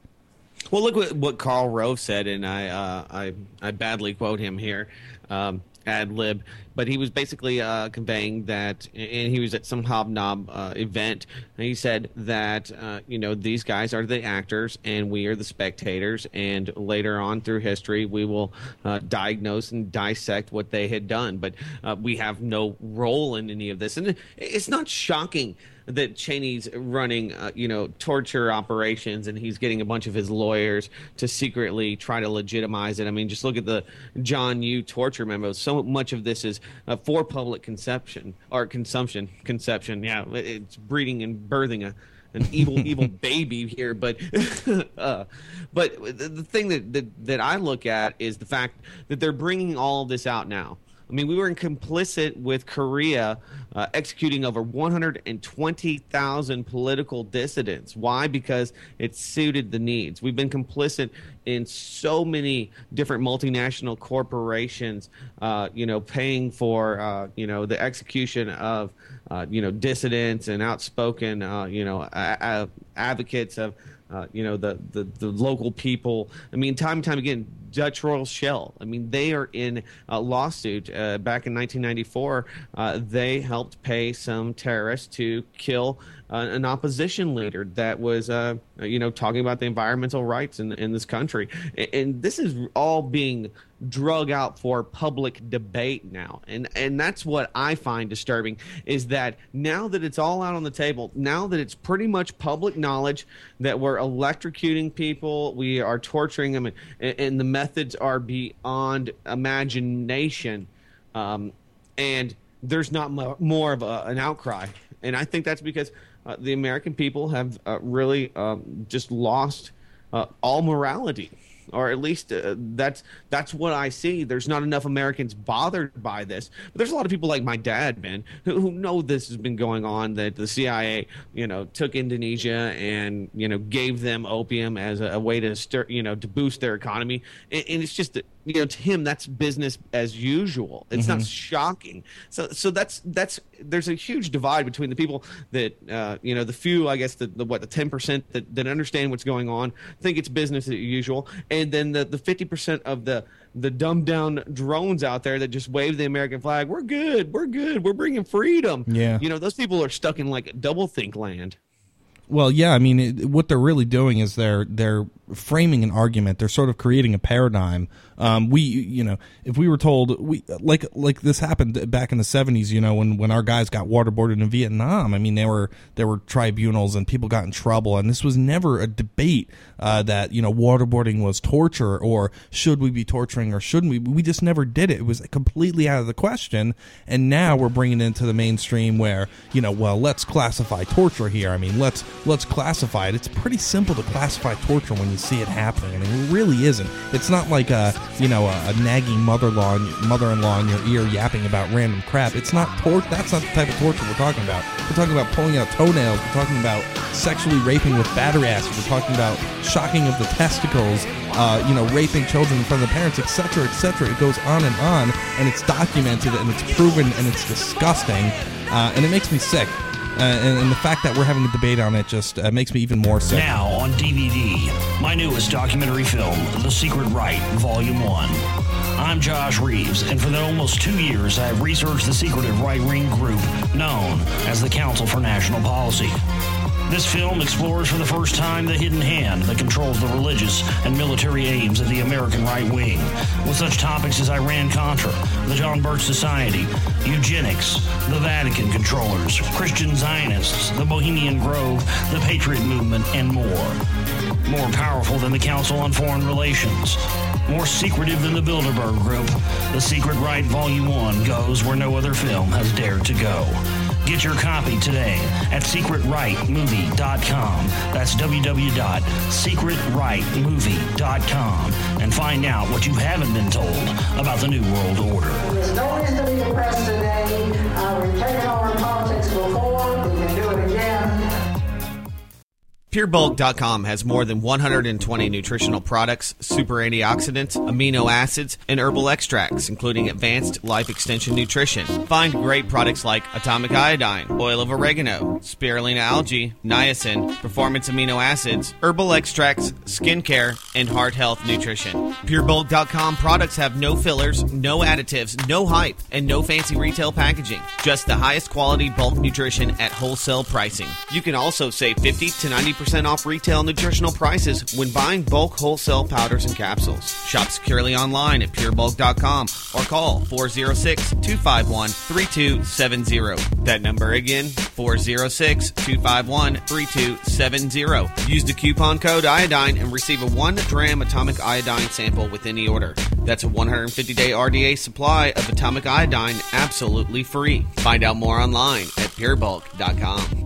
Well, look what, what Karl Rove said, and I uh, I I badly quote him here, um, ad lib, but he was basically uh, conveying that, and he was at some hobnob uh, event. And he said that uh, you know these guys are the actors, and we are the spectators, and later on through history, we will uh, diagnose and dissect what they had done, but uh, we have no role in any of this, and it's not shocking that Cheney's running, uh, you know, torture operations, and he's getting a bunch of his lawyers to secretly try to legitimize it. I mean, just look at the John Yoo torture memos. So much of this is uh, for public conception or consumption. Conception, yeah, it's breeding and birthing a an evil, evil baby here. But, uh, but the, the thing that, that that I look at is the fact that they're bringing all of this out now. I mean, we were complicit with Korea uh, executing over 120,000 political dissidents. Why? Because it suited the needs. We've been complicit in so many different multinational corporations, uh, you know, paying for, uh, you know, the execution of, uh, you know, dissidents and outspoken, uh, you know, advocates of uh, you know the, the the local people. I mean, time and time again, Dutch Royal Shell. I mean, they are in a lawsuit uh, back in 1994. Uh, they helped pay some terrorists to kill uh, an opposition leader that was, uh, you know, talking about the environmental rights in in this country. And, and this is all being drug out for public debate now. And and that's what i find disturbing is that now that it's all out on the table now that it's pretty much public knowledge that we're electrocuting people we are torturing them and, and the methods are beyond imagination um, and there's not mo- more of a, an outcry. And i think that's because uh, the american people have uh, really um, just lost uh, all morality or at least uh, that's that's what I see. There's not enough Americans bothered by this. But there's a lot of people like my dad, man, who, who know this has been going on. That the CIA, you know, took Indonesia and you know gave them opium as a, a way to stir, you know, to boost their economy. And, and it's just you know to him that's business as usual. It's not Mhm. shocking. So so that's that's there's a huge divide between the people that uh, you know the few I guess the, the what the ten percent that, that understand what's going on think it's business as usual, and then the the fifty percent of the the dumbed down drones out there that just wave the American flag. We're good. We're good. We're bringing freedom. Yeah. You know those people are stuck in like double think land. Well, yeah, I mean, it, what they're really doing is they're they're framing an argument. They're sort of creating a paradigm. Um, we, you know, if we were told we like like this happened back in the seventies, you know, when when our guys got waterboarded in Vietnam. I mean, there were there were tribunals and people got in trouble, and this was never a debate uh, that you know waterboarding was torture or should we be torturing or shouldn't we? We just never did it. It was completely out of the question. And now we're bringing it into the mainstream where you know, well, let's classify torture here. I mean, let's let's classify it. It's pretty simple to classify torture when you see it happening. Mean, it really isn't. It's not like a you know a, a nagging mother-in-law mother-in-law in your ear yapping about random crap. It's not torture. That's not the type of torture we're talking about. We're talking about pulling out toenails. We're talking about sexually raping with battery acid. We're talking about shocking of the testicles. Uh, you know, raping children in front of the parents, etc., etc. It goes on and on, and it's documented and it's proven and it's disgusting, uh, and it makes me sick. Uh, and, and the fact that we're having a debate on it just uh, makes me even more sick. Now on DVD, my newest documentary film, The Secret Right, Volume 1. I'm Josh Reeves, and for the almost two years, I have researched the secretive right wing group known as the Council for National Policy. This film explores for the first time the hidden hand that controls the religious and military aims of the American right wing, with such topics as Iran Contra, the John Birch Society, eugenics, the Vatican controllers, Christian Zionists, the Bohemian Grove, the Patriot Movement, and more. More powerful than the Council on Foreign Relations. More secretive than the Bilderberg Group, The Secret Right Volume 1 goes where no other film has dared to go. Get your copy today at secretrightmovie.com. That's www.secretrightmovie.com and find out what you haven't been told about the New World Order. There's no reason to be depressed today. Uh, we've taken politics before. PureBulk.com has more than 120 nutritional products, super antioxidants, amino acids, and herbal extracts, including advanced life extension nutrition. Find great products like atomic iodine, oil of oregano, spirulina algae, niacin, performance amino acids, herbal extracts, skincare, and heart health nutrition. PureBulk.com products have no fillers, no additives, no hype, and no fancy retail packaging. Just the highest quality bulk nutrition at wholesale pricing. You can also save 50 to 90% 20% off retail nutritional prices when buying bulk wholesale powders and capsules. Shop securely online at purebulk.com or call 406 251 3270. That number again, 406 251 3270. Use the coupon code iodine and receive a 1 gram atomic iodine sample with any order. That's a 150 day RDA supply of atomic iodine absolutely free. Find out more online at purebulk.com.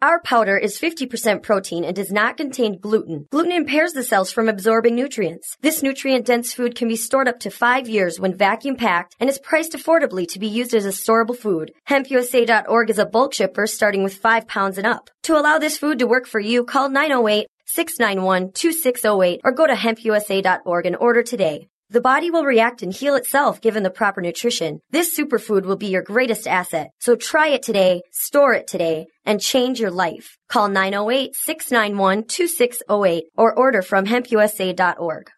Our powder is 50% protein and does not contain gluten. Gluten impairs the cells from absorbing nutrients. This nutrient dense food can be stored up to five years when vacuum packed and is priced affordably to be used as a storable food. HempUSA.org is a bulk shipper starting with five pounds and up. To allow this food to work for you, call 908 691 2608 or go to hempusa.org and order today. The body will react and heal itself given the proper nutrition. This superfood will be your greatest asset. So try it today, store it today, and change your life. Call 908-691-2608 or order from hempusa.org.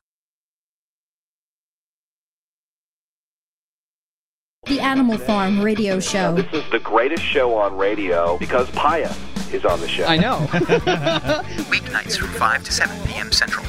The Animal Farm Radio Show. This is the greatest show on radio because Paya is on the show. I know. Weeknights from 5 to 7 p.m. Central.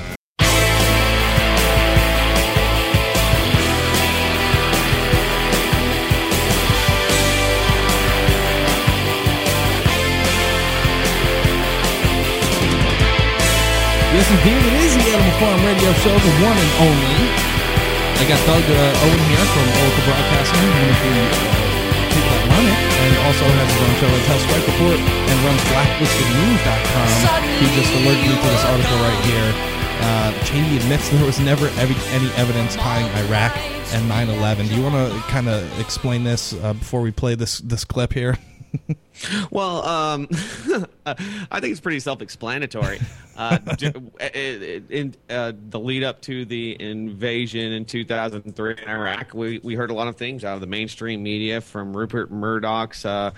Yes, indeed, it is the Animal Farm Radio Show, the one and only. I got Doug uh, Owen here from Oracle Broadcasting, one of the people that run it, and also has his own show, Intel Strike Report, and runs blacklistednews.com. He just alerted me to this article right here. Uh, Cheney admits there was never ev- any evidence tying Iraq and 9/11. Do you want to kind of explain this uh, before we play this this clip here? well, um, I think it's pretty self-explanatory. Uh, in uh, the lead up to the invasion in 2003 in Iraq, we, we heard a lot of things out of the mainstream media from Rupert Murdoch's uh,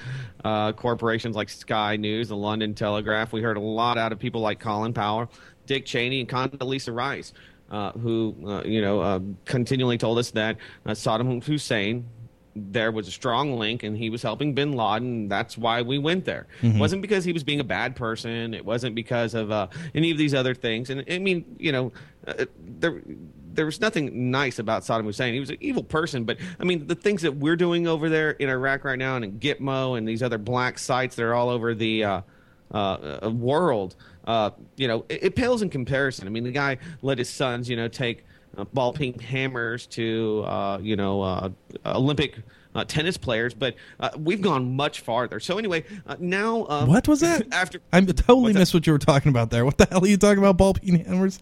uh, corporations like Sky News, the London Telegraph. We heard a lot out of people like Colin Powell, Dick Cheney, and Condoleezza Rice. Uh, who uh, you know uh, continually told us that uh, Saddam Hussein there was a strong link and he was helping bin Laden. That's why we went there. Mm-hmm. It wasn't because he was being a bad person. It wasn't because of uh, any of these other things. And I mean, you know, uh, there there was nothing nice about Saddam Hussein. He was an evil person, but I mean, the things that we're doing over there in Iraq right now and in Gitmo and these other black sites that are all over the uh, uh, world, uh, you know, it, it pales in comparison. I mean, the guy let his sons, you know, take uh, ball peen hammers to uh, you know uh, Olympic uh, tennis players, but uh, we've gone much farther. So anyway, uh, now um, what was that? after I totally missed what you were talking about there. What the hell are you talking about? Ball peen hammers?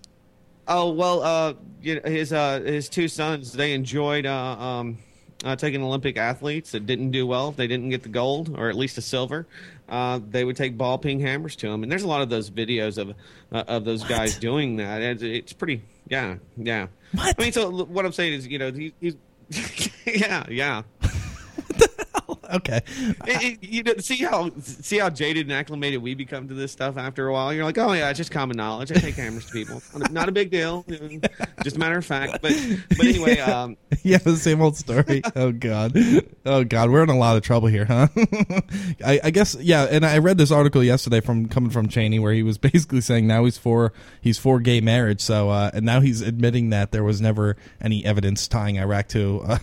Oh well, uh, his uh, his two sons they enjoyed uh, um, uh, taking Olympic athletes that didn't do well if they didn't get the gold or at least a silver. Uh, they would take ball peen hammers to them, and there's a lot of those videos of uh, of those guys doing that. It's, it's pretty, yeah, yeah. What? I mean, so what I'm saying is, you know, he, he's, yeah, yeah. Okay. It, it, you know, see how see how jaded and acclimated we become to this stuff after a while. You're like, oh yeah, it's just common knowledge. I take hammers to people. Not a big deal. Just a matter of fact. But but anyway, um, yeah, the same old story. oh god, oh god, we're in a lot of trouble here, huh? I, I guess yeah. And I read this article yesterday from coming from Cheney where he was basically saying now he's for he's for gay marriage. So uh, and now he's admitting that there was never any evidence tying Iraq to uh,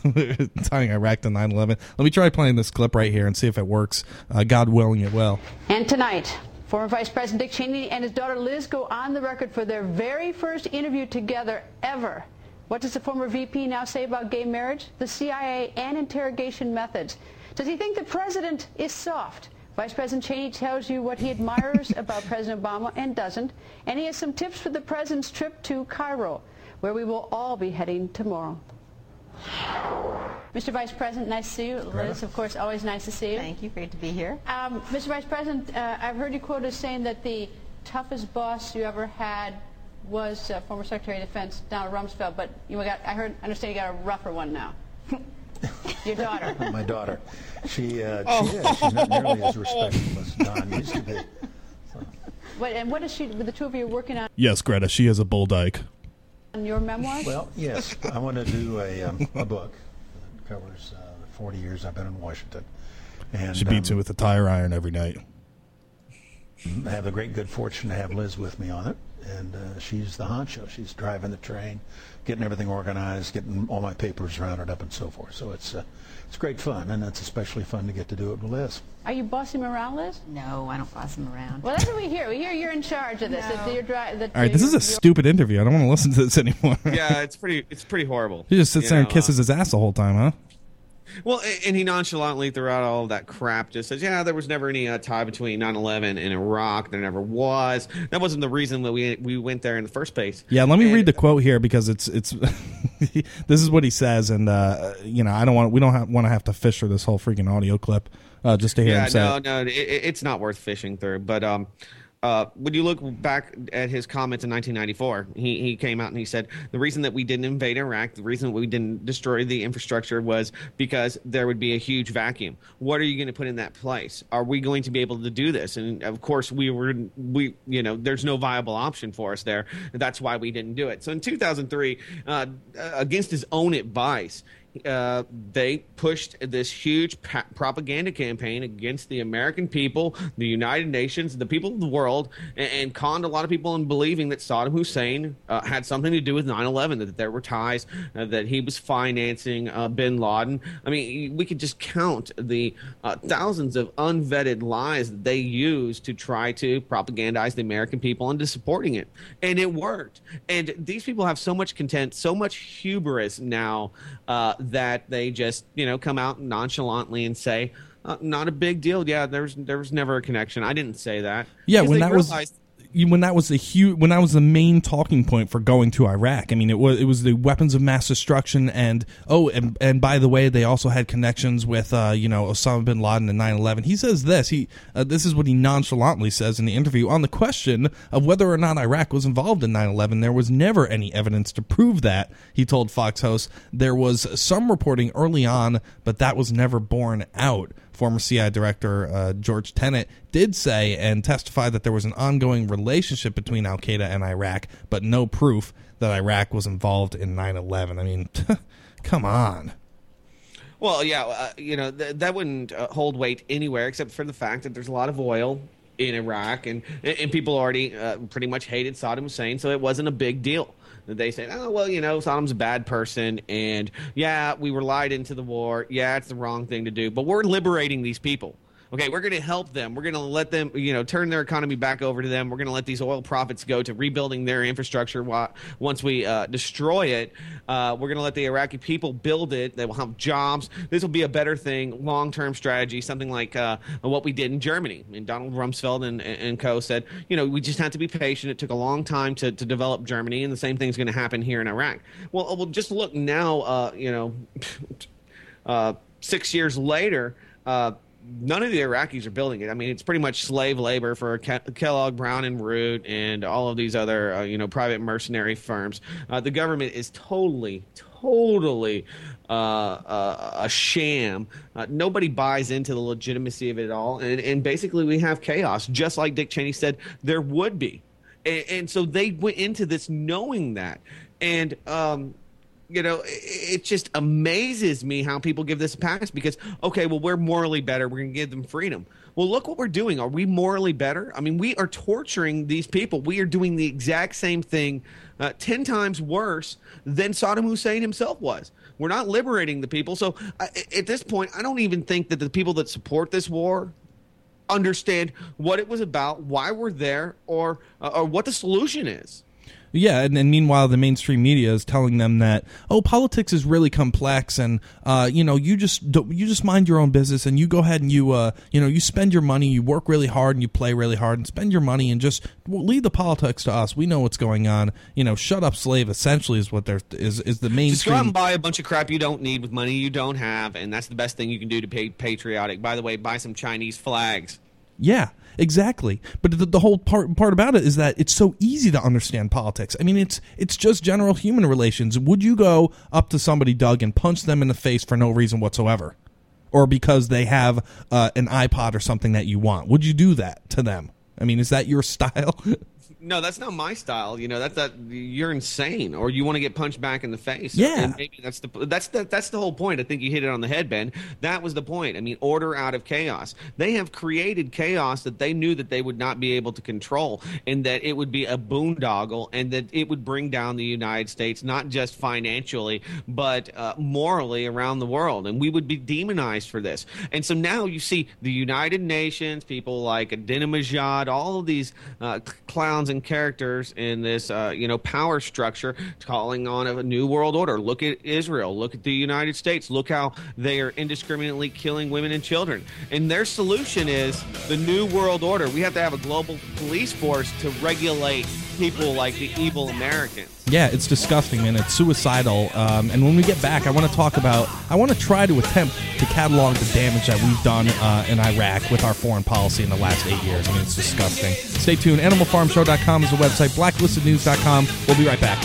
tying Iraq to 9/11. Let me try playing this clip right here and see if it works. Uh, God willing, it will. And tonight, former Vice President Dick Cheney and his daughter Liz go on the record for their very first interview together ever. What does the former VP now say about gay marriage, the CIA, and interrogation methods? Does he think the president is soft? Vice President Cheney tells you what he admires about President Obama and doesn't, and he has some tips for the president's trip to Cairo, where we will all be heading tomorrow. Mr. Vice President, nice to see you. Liz, of course, always nice to see you. Thank you. Great to be here. Um, Mr. Vice President, uh, I've heard you quoted as saying that the toughest boss you ever had was uh, former Secretary of Defense Donald Rumsfeld, but you got, I heard, understand you got a rougher one now. Your daughter. My daughter. She, uh, Oh. she is. She's not nearly as respectful as Don used to be. What, and what is she, the two of you working on, Yes, Greta, she is a bull dyke. On your memoirs? Well, yes. I want to do a, um, a book that covers uh, the 40 years I've been in Washington. And She beats um, you with a tire iron every night. I have the great good fortune to have Liz with me on it, and uh, she's the honcho. She's driving the train, getting everything organized, getting all my papers rounded up, and so forth. So it's uh, it's great fun, and it's especially fun to get to do it with Liz. Are you bossing him around, Liz? No, I don't boss him around. Well, that's what we hear. We hear you're in charge of this. That you're dri- that All right, this is a stupid interview. I don't want to listen to this anymore. yeah, it's pretty. It's pretty horrible. He just sits You there and know, kisses uh, his ass the whole time, huh? Well, and he nonchalantly throughout all that crap just says, "Yeah, there was never any uh, tie between 9/11 and Iraq. There never was. That wasn't the reason that we we went there in the first place." Yeah, let me read the quote here because it's it's this is what he says, and uh, you know I don't want we don't want to have to fish through this whole freaking audio clip uh, just to hear yeah, him say. no, it. no, it- it's not worth fishing through. But um, uh, when you look back at his comments in 1994, he he came out and he said the reason that we didn't invade Iraq, the reason we didn't destroy the infrastructure was because there would be a huge vacuum. What are you going to put in that place? Are we going to be able to do this? And of course, we were we you know there's no viable option for us there. That's why we didn't do it. So in 2003, uh, against his own advice uh, they pushed this huge pa- propaganda campaign against the American people, the United Nations, the people of the world, and, and conned a lot of people in believing that Saddam Hussein uh, had something to do with 9 11, that there were ties, uh, that he was financing uh, bin Laden. I mean, we could just count the uh, thousands of unvetted lies that they used to try to propagandize the American people into supporting it. And it worked. And these people have so much content, so much hubris now uh, that they just, you know, come out nonchalantly and say, uh, not a big deal. Yeah, there was there was never a connection. I didn't say that. Yeah, when that was when that was the huge when that was the main talking point for going to Iraq. I mean, it was it was the weapons of mass destruction and oh, and and by the way, they also had connections with uh, you know Osama bin Laden and 9/11. He says this. He uh, this is what he nonchalantly says in the interview on the question of whether or not Iraq was involved in 9/11. There was never any evidence to prove that. He told Fox host there was some reporting early on, but that was never borne out former CI director uh, George Tenet did say and testify that there was an ongoing relationship between Al Qaeda and Iraq, but no proof that Iraq was involved in 9 11. I mean, come on. Well, yeah, uh, you know th- that wouldn't uh, hold weight anywhere except for the fact that there's a lot of oil in Iraq, and and people already uh, pretty much hated Saddam Hussein, so it wasn't a big deal. They say, oh well, you know, Saddam's a bad person, and yeah, we were lied into the war. Yeah, it's the wrong thing to do, but we're liberating these people. Okay, we're going to help them. We're going to let them, you know, turn their economy back over to them. We're going to let these oil profits go to rebuilding their infrastructure. Once we uh, destroy it, uh, we're going to let the Iraqi people build it. They will have jobs. This will be a better thing, long-term strategy, something like uh, what we did in Germany. And Donald Rumsfeld and, and co said, you know, we just had to be patient. It took a long time to, to develop Germany, and the same thing's going to happen here in Iraq. Well, well, just look now. Uh, you know, uh, six years later, uh, none of the Iraqis are building it. I mean, it's pretty much slave labor for Ke- Kellogg, Brown and Root, and all of these other, uh, you know, private mercenary firms. Uh, the government is totally, totally uh, uh, a sham. Uh, nobody buys into the legitimacy of it all, and, and basically we have chaos, just like Dick Cheney said there would be. And, and so they went into this knowing that, and um, you know, it just amazes me how people give this a pass because, okay, well, we're morally better. We're going to give them freedom. Well, look what we're doing. Are we morally better? I mean, we are torturing these people. We are doing the exact same thing, uh, 10 times worse than Saddam Hussein himself was. We're not liberating the people. So uh, at this point, I don't even think that the people that support this war understand what it was about, why we're there, or, uh, or what the solution is. Yeah, and, and meanwhile, the mainstream media is telling them that oh, politics is really complex, and uh, you know, you just you just mind your own business, and you go ahead and you uh, you know, you spend your money, you work really hard, and you play really hard, and spend your money, and just well, leave the politics to us. We know what's going on. You know, shut up, slave. Essentially, is what there is is the mainstream. Just go out and buy a bunch of crap you don't need with money you don't have, and that's the best thing you can do to be patriotic. By the way, buy some Chinese flags. Yeah, exactly. But the, the whole part part about it is that it's so easy to understand politics. I mean, it's it's just general human relations. Would you go up to somebody, Doug, and punch them in the face for no reason whatsoever, or because they have uh, an iPod or something that you want? Would you do that to them? I mean, is that your style? No, that's not my style. You know, that's that you're insane, or you want to get punched back in the face. Yeah. and maybe that's the that's the that's the whole point. I think you hit it on the head, Ben. That was the point. I mean, order out of chaos. They have created chaos that they knew that they would not be able to control, and that it would be a boondoggle, and that it would bring down the United States not just financially but uh, morally around the world, and we would be demonized for this. And so now you see the United Nations, people like Ahmadinejad, all of these uh, clowns and characters in this, uh, you know, power structure, calling on a new world order. Look at Israel. Look at the United States. Look how they are indiscriminately killing women and children. And their solution is the new world order. We have to have a global police force to regulate people like the evil Americans. Yeah, it's disgusting, man. It's suicidal. Um, and when we get back, I want to talk about. I want to try to attempt to catalog the damage that we've done uh, in Iraq with our foreign policy in the last eight years. I mean, it's disgusting. Stay tuned. AnimalFarmShow.com is the website. BlacklistedNews.com. We'll be right back.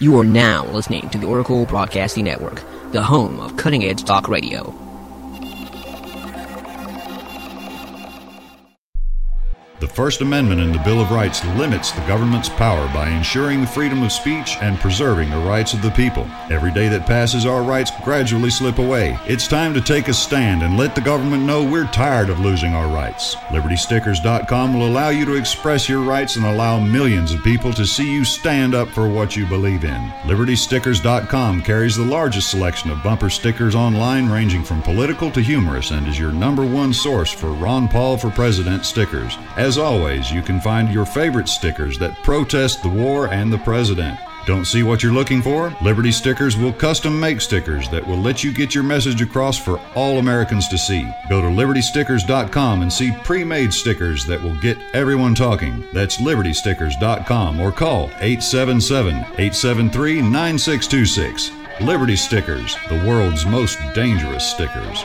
You are now listening to the Oracle Broadcasting Network, the home of cutting edge talk radio. The First Amendment in the Bill of Rights limits the government's power by ensuring the freedom of speech and preserving the rights of the people. Every day that passes, our rights gradually slip away. It's time to take a stand and let the government know we're tired of losing our rights. LibertyStickers.com will allow you to express your rights and allow millions of people to see you stand up for what you believe in. LibertyStickers.com carries the largest selection of bumper stickers online, ranging from political to humorous, and is your number one source for Ron Paul for President stickers. As always, you can find your favorite stickers that protest the war and the president. Don't see what you're looking for? Liberty Stickers will custom make stickers that will let you get your message across for all Americans to see. Go to libertystickers.com and see pre made stickers that will get everyone talking. That's libertystickers.com or call 877 873 9626. Liberty Stickers, the world's most dangerous stickers.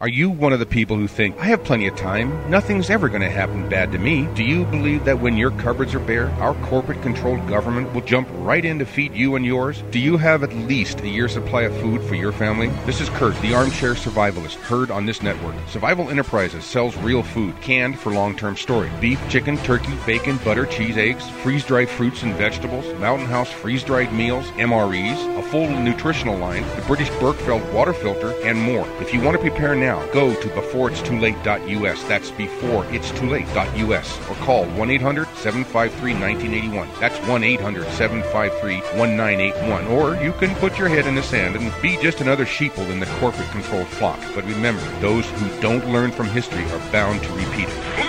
Are you one of the people who think, I have plenty of time, nothing's ever going to happen bad to me? Do you believe that when your cupboards are bare, our corporate controlled government will jump right in to feed you and yours? Do you have at least a year's supply of food for your family? This is Kurt, the armchair survivalist, heard on this network. Survival Enterprises sells real food, canned for long term storage beef, chicken, turkey, bacon, butter, cheese, eggs, freeze dried fruits and vegetables, Mountain House freeze dried meals, MREs, a full nutritional line, the British Berkefeld water filter, and more. If you want to prepare now, go to beforeitstoolate.us. That's beforeitstoolate.us. Or call 1 800 753 1981. That's 1 800 753 1981. Or you can put your head in the sand and be just another sheeple in the corporate controlled flock. But remember, those who don't learn from history are bound to repeat it. Um.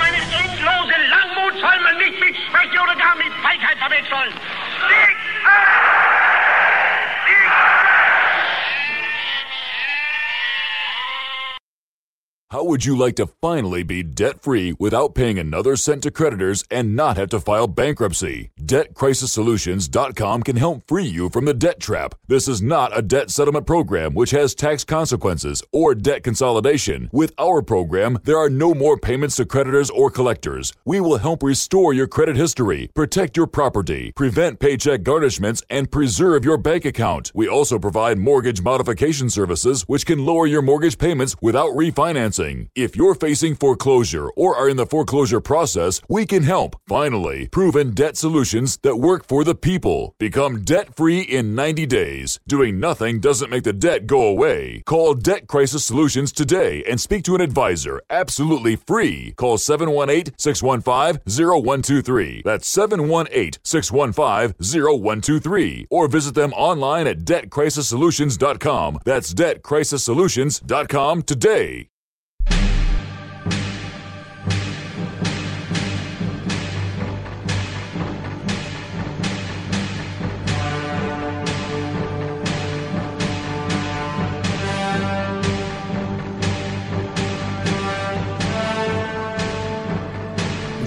Sieg! How would you like to finally be debt free without paying another cent to creditors and not have to file bankruptcy? DebtCrisisSolutions.com can help free you from the debt trap. This is not a debt settlement program which has tax consequences or debt consolidation. With our program, there are no more payments to creditors or collectors. We will help restore your credit history, protect your property, prevent paycheck garnishments, and preserve your bank account. We also provide mortgage modification services which can lower your mortgage payments without refinancing. If you're facing foreclosure or are in the foreclosure process, we can help. Finally, proven debt solutions that work for the people. Become debt free in 90 days. Doing nothing doesn't make the debt go away. Call Debt Crisis Solutions today and speak to an advisor absolutely free. Call 718 615 0123. That's 718 615 0123. Or visit them online at debtcrisissolutions.com. That's debtcrisissolutions.com today.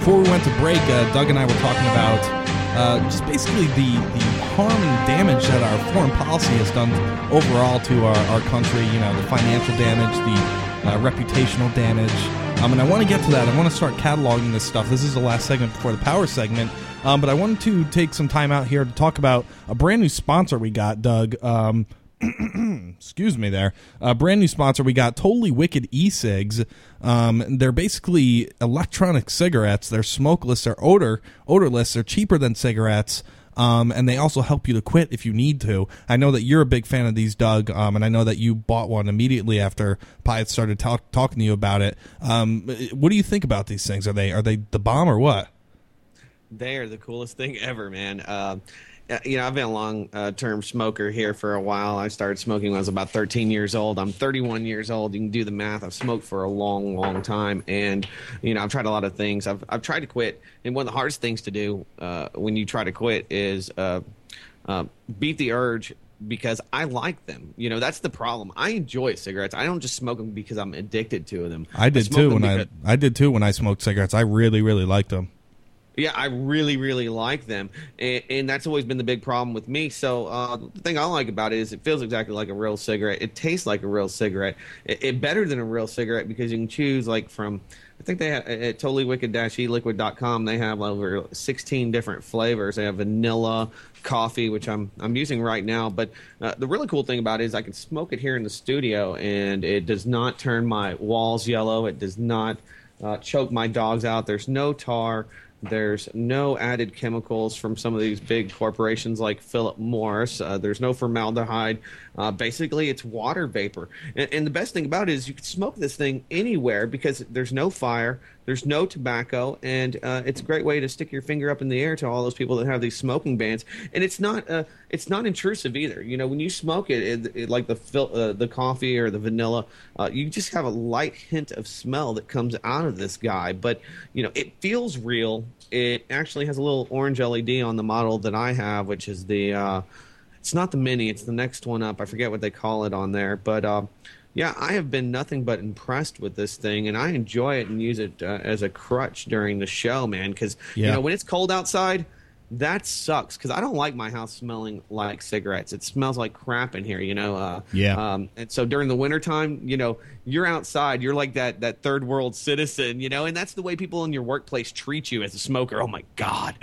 Before we went to break, uh, Doug and I were talking about uh, just basically the, the harm and damage that our foreign policy has done overall to our, our country. You know, the financial damage, the uh, reputational damage. Um, and I want to get to that. I want to start cataloging this stuff. This is the last segment before the power segment. Um, but I wanted to take some time out here to talk about a brand new sponsor we got, Doug. Um, excuse me there a brand new sponsor we got totally wicked e-cigs um, they're basically electronic cigarettes they're smokeless they're odor odorless they're cheaper than cigarettes um, and they also help you to quit if you need to. I know that you're a big fan of these, Doug, um, and I know that you bought one immediately after Pyeth started talk, talking to you about it. Um, what do you think about these things? Are they are they the bomb or what? They are the coolest thing ever, man. Uh, you know, I've been a long uh, term smoker here for a while. I started smoking when I was about 13 years old. I'm 31 years old. You can do the math. I've smoked for a long, long time. And, you know, I've tried a lot of things. I've, I've tried to quit. And one of the hardest things to do uh, when you try to quit is uh, uh beat the urge because I like them. You know, that's the problem. I enjoy cigarettes. I don't just smoke them because I'm addicted to them. I did I too when I I did too when I smoked cigarettes. I really really liked them. Yeah, I really, really like them, and, and, that's always been the big problem with me. So uh, the thing I like about it is it feels exactly like a real cigarette. It tastes like a real cigarette. It, it better than a real cigarette because you can choose like from. I think they have at totallywicked-eliquid.com. They have over 16 different flavors. They have vanilla, coffee, which I'm I'm using right now. But uh, the really cool thing about it is I can smoke it here in the studio, and it does not turn my walls yellow. It does not uh, choke my dogs out. There's no tar. There's no added chemicals from some of these big corporations like Philip Morris. Uh, there's no formaldehyde. Uh, basically, it's water vapor. And, and, the best thing about it is you can smoke this thing anywhere because there's no fire, there's no tobacco, and uh, it's a great way to stick your finger up in the air to all those people that have these smoking bans. And it's not uh, it's not intrusive either. You know, when you smoke it, it, it like the fil- uh, the coffee or the vanilla, uh, you just have a light hint of smell that comes out of this guy. But you know, it feels real. It actually has a little orange LED on the model that I have, which is the uh, it's not the mini, it's the next one up. I forget what they call it on there, but. Yeah, I have been nothing but impressed with this thing, and I enjoy it and use it uh, as a crutch during the show, man. Because yeah. you know when it's cold outside, that sucks because I don't like my house smelling like cigarettes. It smells like crap in here, you know. Uh, yeah. Um, and so during the wintertime, you know, you're outside, you're like that that third world citizen, you know, and that's the way people in your workplace treat you as a smoker. Oh my God,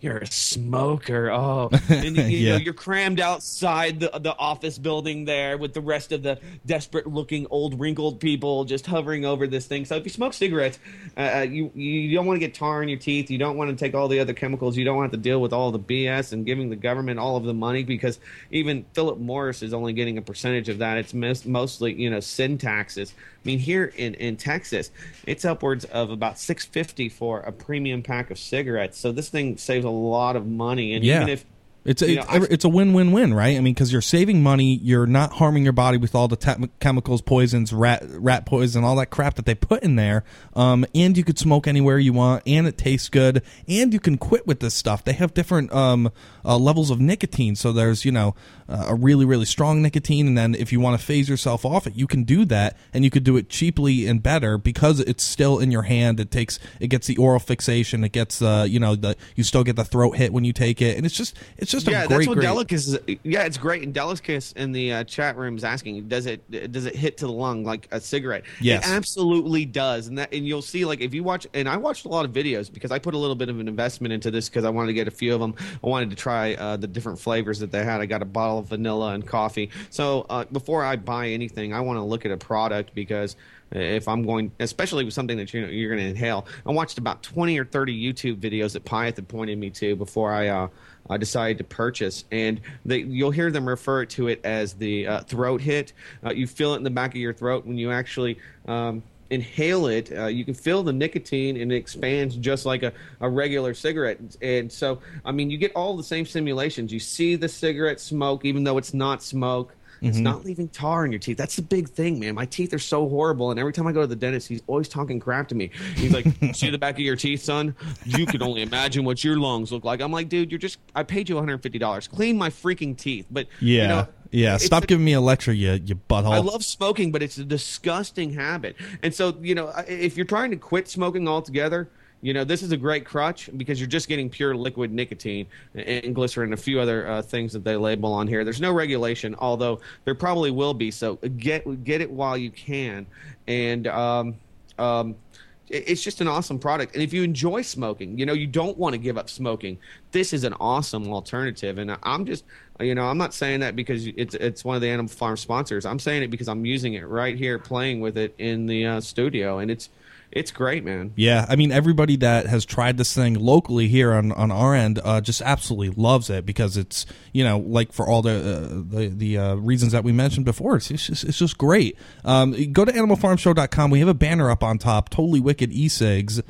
you're a smoker. Oh, and you, you Yeah. know, you're crammed outside the the office building there with the rest of the desperate looking old wrinkled people just hovering over this thing. So if you smoke cigarettes, uh, uh, you you don't want to get tar in your teeth. You don't want to take all the other chemicals. You don't want to to deal with all the BS and giving the government all of the money because even Philip Morris is only getting a percentage of that. It's mostly you know sin taxes. I mean, here in, in Texas, it's upwards of about six fifty for a premium pack of cigarettes. So this thing saves a lot of money. And yeah. even if it's a, know, I- it's a win win win, right? I mean, because you're saving money, you're not harming your body with all the te- chemicals, poisons, rat rat poison, all that crap that they put in there. Um, and you could smoke anywhere you want, and it tastes good, and you can quit with this stuff. They have different um, uh, levels of nicotine, so there's you know uh, a really really strong nicotine, and then if you want to phase yourself off it, you can do that, and you could do it cheaply and better because it's still in your hand. It takes it gets the oral fixation, it gets uh, you know the you still get the throat hit when you take it, and it's just it's just yeah, a great that's what. Delicus is. Yeah, it's great. And Delicus in the uh, chat room is asking, does it does it hit to the lung like a cigarette? Yes. it absolutely does. And that and you'll see like if you watch and I watched a lot of videos because I put a little bit of an investment into this because I wanted to get a few of them. I wanted to try uh, the different flavors that they had. I got a bottle of vanilla and coffee. So uh, before I buy anything, I want to look at a product because if I'm going, especially with something that you know, you're going to inhale. I watched about 20 or 30 YouTube videos that Pyeth had pointed me to before I uh, I decided to purchase, and they, you'll hear them refer to it as the uh, throat hit. Uh, you feel it in the back of your throat when you actually. Um, inhale it uh, you can feel the nicotine and it expands just like a, a regular cigarette and so i mean you get all the same simulations you see the cigarette smoke even though it's not smoke it's Mhm. not leaving tar in your teeth. That's the big thing, man. My teeth are so horrible, and every time I go to the dentist, he's always talking crap to me. He's like, "See the back of your teeth, son? You can only imagine what your lungs look like." I'm like, "Dude, you're just I paid you 150 dollars. Clean my freaking teeth." But Yeah, you know, yeah. it's Stop a- giving me a lecture, you you butthole. I love smoking, but it's a disgusting habit. And so, you know, if you're trying to quit smoking altogether, you know, this is a great crutch because you're just getting pure liquid nicotine and, glycerin and a few other uh, things that they label on here. There's no regulation, although there probably will be. So get get it while you can, and um, um, it's just an awesome product. And if you enjoy smoking, you know, you don't want to give up smoking. This is an awesome alternative. And I'm just, you know, I'm not saying that because it's it's one of the Animal Farm sponsors. I'm saying it because I'm using it right here, playing with it in the uh, studio, and it's it's great, man. Yeah, I mean everybody that has tried this thing locally here on, on our end uh, just absolutely loves it because it's you know like for all the uh, the, the uh, reasons that we mentioned before, it's, it's just it's just great. Um, go to animalfarmshow.com. We have a banner up on top, totally wicked e-cigs.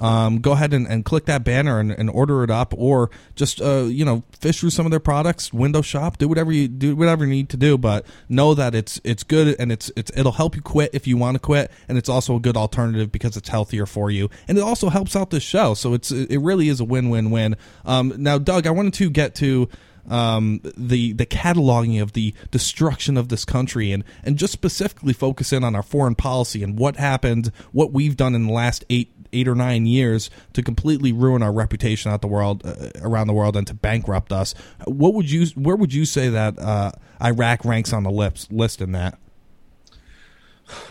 Um, go ahead and, and click that banner and, and order it up, or just uh, you know fish through some of their products, window shop, do whatever you do, whatever you need to do. But know that it's it's good and it's it's it'll help you quit if you want to quit, and it's also a good alternative because it's healthier for you, and it also helps out the show. So it's it really is a win win win. Um, now, Doug, I wanted to get to um, the the cataloging of the destruction of this country and and just specifically focus in on our foreign policy and what happened, what we've done in the last eight eight or nine years to completely ruin our reputation out the world uh, around the world and to bankrupt us. What would you where would you say that uh, Iraq ranks on the list in that?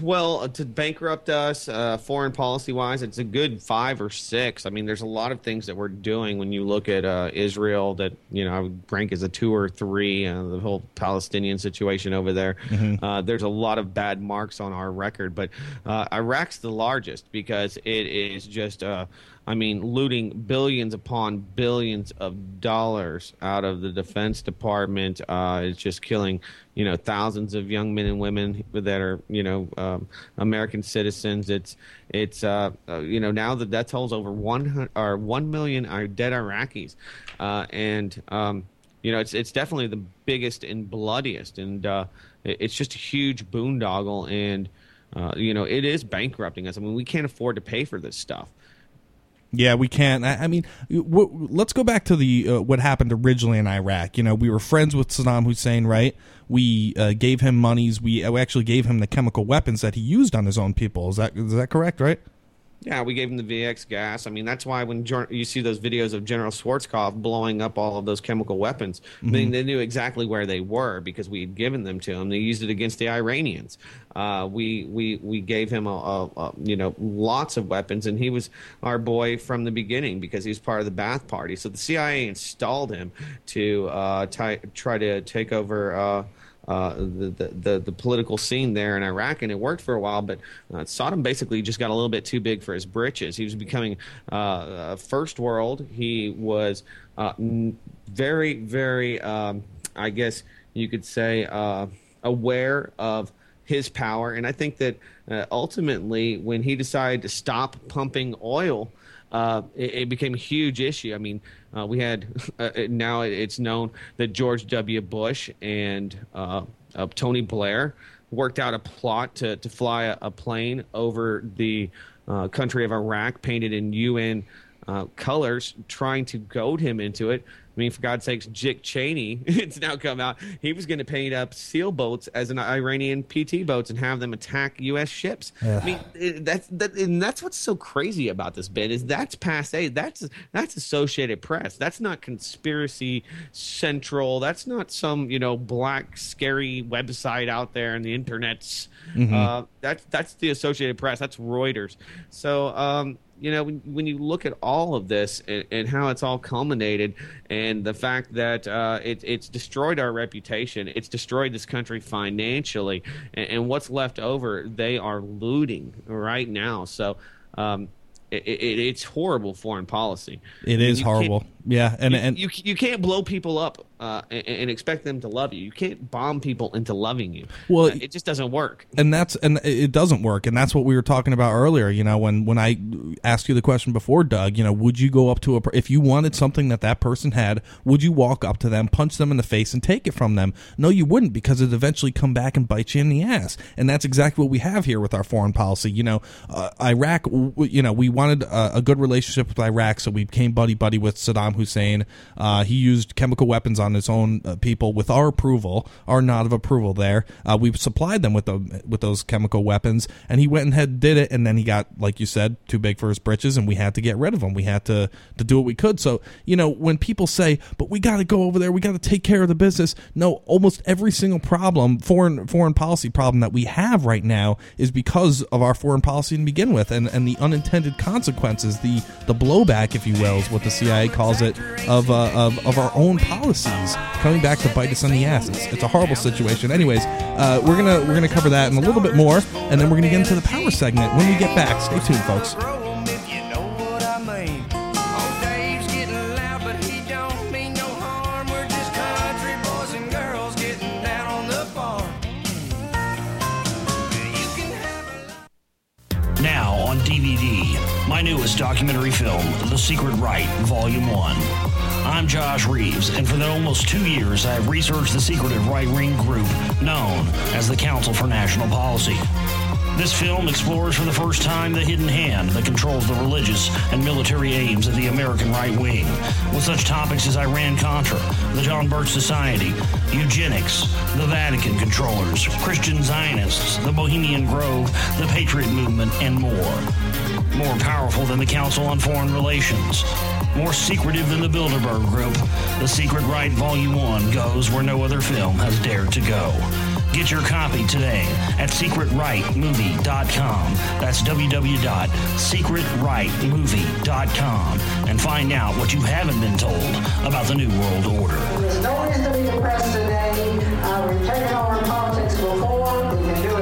Well, uh, to bankrupt us, uh, foreign policy wise, it's a good five or six. I mean, there's a lot of things that we're doing when you look at uh, Israel that, you know, I would rank as a two or three, uh, the whole Palestinian situation over there. Mhm. Uh, there's a lot of bad marks on our record, but uh, Iraq's the largest because it is just, uh, I mean, looting billions upon billions of dollars out of the Defense Department. Uh, it's just killing, you know, thousands of young men and women that are, you know, um, American citizens. It's, it's, uh, uh, you know, now the death toll's over one or one million are dead Iraqis, uh, and um, you know, it's it's definitely the biggest and bloodiest, and uh, it- it's just a huge boondoggle, and uh, you know, it is bankrupting us. I mean, we can't afford to pay for this stuff. Yeah, we can't. I, I mean, w- let's go back to the uh, what happened originally in Iraq. You know, we were friends with Saddam Hussein, right? We uh, gave him monies. We, uh, we actually gave him the chemical weapons that he used on his own people. Is that is that correct? Right? Yeah, we gave him the VX gas. I mean, that's why when you see those videos of General Schwarzkopf blowing up all of those chemical weapons, I mean, Mhm. they knew exactly where they were because we had given them to him. They used it against the Iranians. Uh, we we we gave him a, a, a you know lots of weapons, and he was our boy from the beginning because he was part of the Ba'ath Party. So the CIA installed him to uh, ti- try to take over. Uh, uh, the, the, the the political scene there in Iraq, and it worked for a while. But uh, Saddam basically just got a little bit too big for his britches. He was becoming uh, first world. He was uh, very, very, um, I guess you could say, uh, aware of his power. And I think that uh, ultimately, when he decided to stop pumping oil, uh, it, it became a huge issue. I mean, uh, we had uh, now it's known that George W. Bush and uh, Tony Blair worked out a plot to, to fly a, a plane over the uh, country of Iraq, painted in UN uh, colors, trying to goad him into it. I mean, for God's sakes, Dick Cheney, it's now come out, he was going to paint up SEAL boats as an Iranian PT boats and have them attack U.S. ships. Yeah. I mean, it- that's that, and that's what's so crazy about this bit is that's passe. That's that's Associated Press. That's not conspiracy central. That's not some you know black scary website out there in the internets. Mhm. Uh, that's that's the Associated Press. That's Reuters. So um, you know when, when you look at all of this and, and how it's all culminated, and the fact that uh, it, it's destroyed our reputation, it's destroyed this country financially, and, and what's left over, they are looting right now. So. Um, it, it, it's horrible foreign policy. It I mean, is horrible. Yeah, and you, and you you can't blow people up uh, and, and expect them to love you. You can't bomb people into loving you. Well, it just doesn't work. and that's and it doesn't work and that's what we were talking about earlier you know when when i asked you the question before doug you know would you go up to a if you wanted something that that person had would you walk up to them punch them in the face and take it from them no you wouldn't because it'd eventually come back and bite you in the ass and that's exactly what we have here with our foreign policy you know uh, iraq w- you know we wanted a, a good relationship with iraq so we became buddy buddy with saddam hussein uh, he used chemical weapons on his own uh, people with our approval, our nod of approval. There, uh, we supplied them with the with those chemical weapons, and he went and had did it, and then he got, like you said, too big for his britches, and we had to get rid of him. We had to to do what we could. So you know, when people say, "But we got to go over there, we got to take care of the business," no, almost every single problem, foreign foreign policy problem that we have right now is because of our foreign policy to begin with, and and the unintended consequences, the the blowback, if you will, is what the CIA calls it, of uh, of, of our own coming back to bite us on the ass. It's, it's a horrible situation. Anyways, uh, we're gonna we're gonna cover that in a little bit more, and then we're gonna get into the power segment when we get back. Stay tuned, folks. My newest documentary film, The Secret Right, Volume 1. I'm Josh Reeves, and for the almost two years, I have researched the secretive right wing group known as the Council for National Policy. This film explores for the first time the hidden hand that controls the religious and military aims of the American right wing, with such topics as Iran Contra, the John Birch Society, eugenics, the Vatican controllers, Christian Zionists, the Bohemian Grove, the Patriot Movement, and more. More powerful than the Council on Foreign Relations. More secretive than the Bilderberg Group, The Secret Right Volume 1 goes where no other film has dared to go. Get your copy today at secretrightmovie.com. That's www.secretrightmovie.com and find out what you haven't been told about the New World Order. There's no reason to be depressed today. Uh, we've taken over politics before. We can do.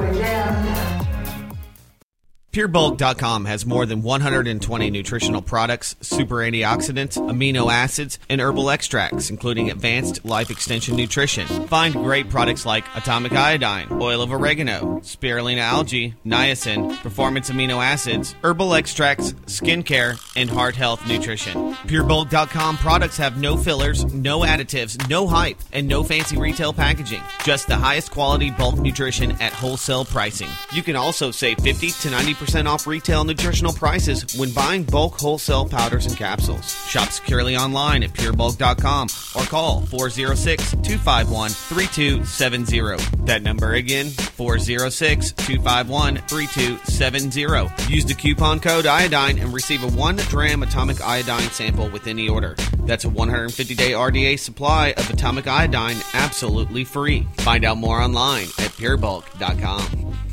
PureBulk.com has more than 120 nutritional products, super antioxidants, amino acids, and herbal extracts, including advanced life extension nutrition. Find great products like atomic iodine, oil of oregano, spirulina algae, niacin, performance amino acids, herbal extracts, skincare, and heart health nutrition. PureBulk.com products have no fillers, no additives, no hype, and no fancy retail packaging. Just the highest quality bulk nutrition at wholesale pricing. You can also save 50 to 90% off retail nutritional prices when buying bulk wholesale powders and capsules. Shop securely online at purebulk.com or call 406 251 3270. That number again, 406 251 3270. Use the coupon code iodine and receive a 1 gram atomic iodine sample with any order. That's a 150 day RDA supply of atomic iodine absolutely free. Find out more online at purebulk.com.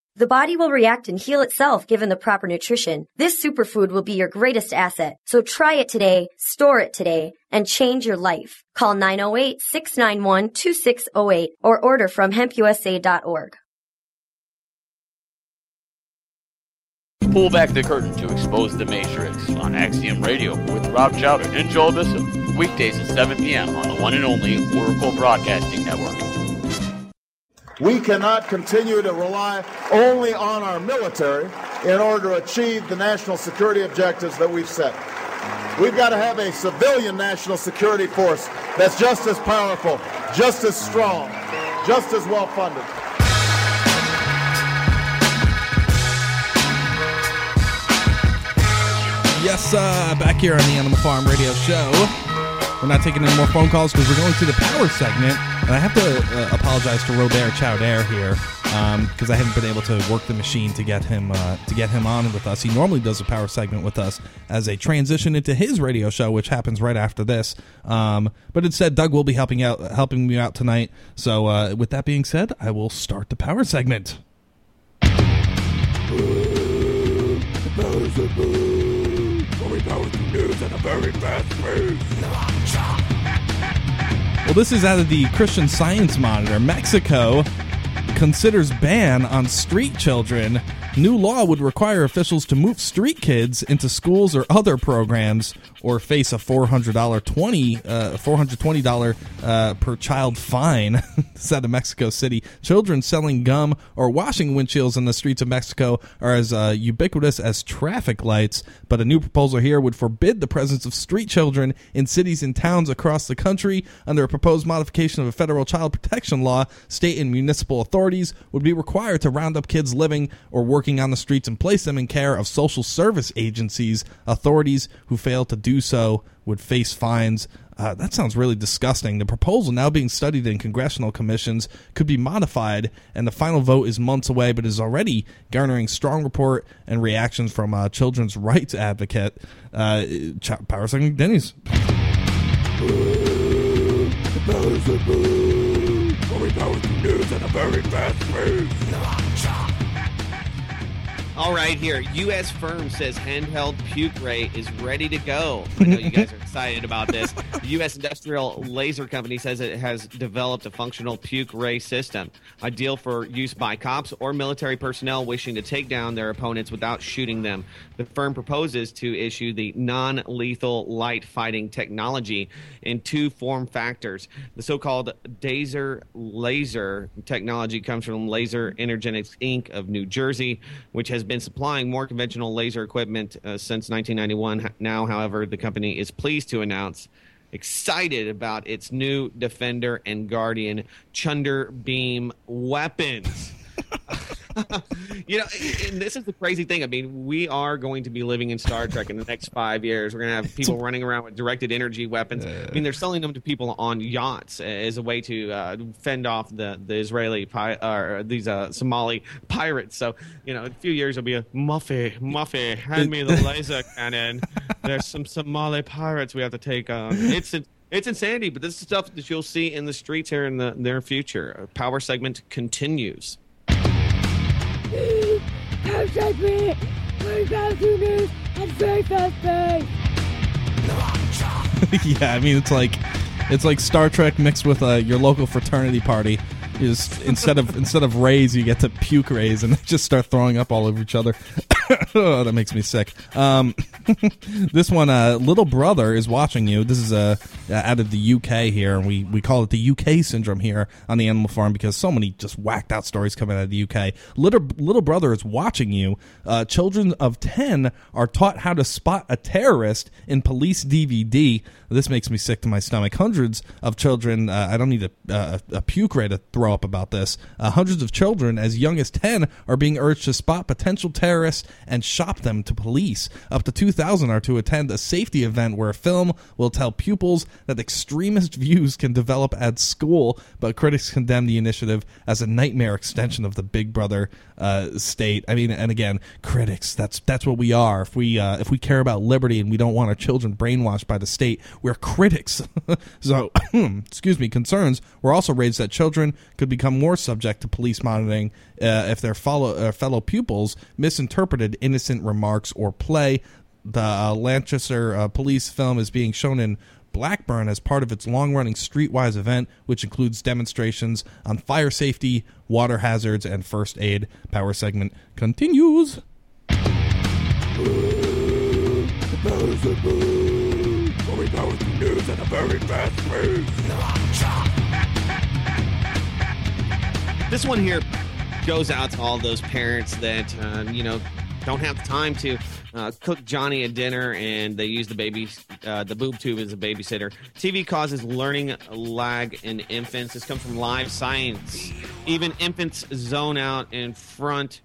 The body will react and heal itself given the proper nutrition. This superfood will be your greatest asset. So try it today, store it today, and change your life. Call 908-691-2608 or order from hempusa.org. Pull back the curtain to expose the Matrix on Axiom Radio with Rob Chowder and Joel Bishop. Weekdays at 7 p.m. on the one and only Oracle Broadcasting Network. We cannot continue to rely only on our military in order to achieve the national security objectives that we've set. We've got to have a civilian national security force that's just as powerful, just as strong, just as well funded. Yes, uh, back here on the Animal Farm Radio Show. We're not taking any more phone calls because we're going to the power segment, and I have to uh, apologize to Robert Chowder here because um, I haven't been able to work the machine to get him uh, to get him on with us. He normally does a power segment with us as a transition into his radio show, which happens right after this. Um, but instead, Doug will be helping out helping me out tonight. So, uh, with that being said, I will start the power segment. Well, this is out of the Christian Science Monitor. Mexico considers ban on street children. New law would require officials to move street kids into schools or other programs or face a $400 20 uh, $420 uh, per child fine out of Mexico City. Children selling gum or washing windshields in the streets of Mexico are as uh, ubiquitous as traffic lights, but a new proposal here would forbid the presence of street children in cities and towns across the country. Under a proposed modification of a federal child protection law, state and municipal authorities would be required to round up kids living or working on the streets and place them in care of social service agencies. Authorities who fail to do so would face fines. Uh, that sounds really disgusting. The proposal, now being studied in congressional commissions, could be modified, and the final vote is months away, but is already garnering strong report and reactions from uh, children's rights advocate uh, Ch- Power Second Denny's. news at a very fast pace. All right, here. U.S. firm says handheld puke ray is ready to go. I know you guys are excited about this. The U.S. Industrial Laser Company says it has developed a functional puke ray system, ideal for use by cops or military personnel wishing to take down their opponents without shooting them. The firm proposes to issue the non lethal light fighting technology in two form factors. The so called Dazer laser technology comes from Laser Energetics Inc. of New Jersey, which has been supplying more conventional laser equipment uh, since 1991. Now, however, the company is pleased to announce excited about its new Defender and Guardian Chunder Beam weapons. you know, and this is the crazy thing. I mean, we are going to be living in Star Trek in the next five years. We're going to have people running around with directed energy weapons. I mean, they're selling them to people on yachts as a way to uh, fend off the the Israeli pi- or these uh, Somali pirates. So, you know, in a few years it'll be a Muffy, Muffy, hand me the laser cannon. There's some Somali pirates we have to take on. It's it's insanity, but this is stuff that you'll see in the streets here in the near future. Power segment continues. Segment. Very fast news and very fast yeah, I mean it's like it's like Star Trek mixed with uh, your local fraternity party. You just instead of instead of rays, you get to puke rays, and they just start throwing up all over each other. oh, that makes me sick. Um, this one, uh, little brother is watching you. This is uh, out of the UK here, and we we call it the UK syndrome here on the Animal Farm because so many just whacked out stories coming out of the UK. Little little brother is watching you. Uh, children of ten are taught how to spot a terrorist in police DVD. This makes me sick to my stomach. Hundreds of children. Uh, I don't need a, a, a puke ray to throw up about this. Uh, hundreds of children as young as ten are being urged to spot potential terrorists and shop them to police. Up to 2,000 are to attend a safety event where a film will tell pupils that extremist views can develop at school, but critics condemn the initiative as a nightmare extension of the Big Brother uh, state. I mean, and again, critics. That's that's what we are. If we uh, if we care about liberty and we don't want our children brainwashed by the state, we're critics. so, excuse me. Concerns were also raised that children could become more subject to police monitoring uh, if their follow, uh, fellow pupils misinterpreted innocent remarks or play. The uh, uh, police film is being shown in Blackburn as part of its long running streetwise event, which includes demonstrations on fire safety, water hazards, and first aid. Power segment continues. We go with the news at a very fast pace. This one here goes out to all those parents that uh, you know don't have the time to uh, cook Johnny a dinner and they use the baby uh, the boob tube as a babysitter. TV causes learning lag in infants. This comes from Live Science. Even infants zone out in front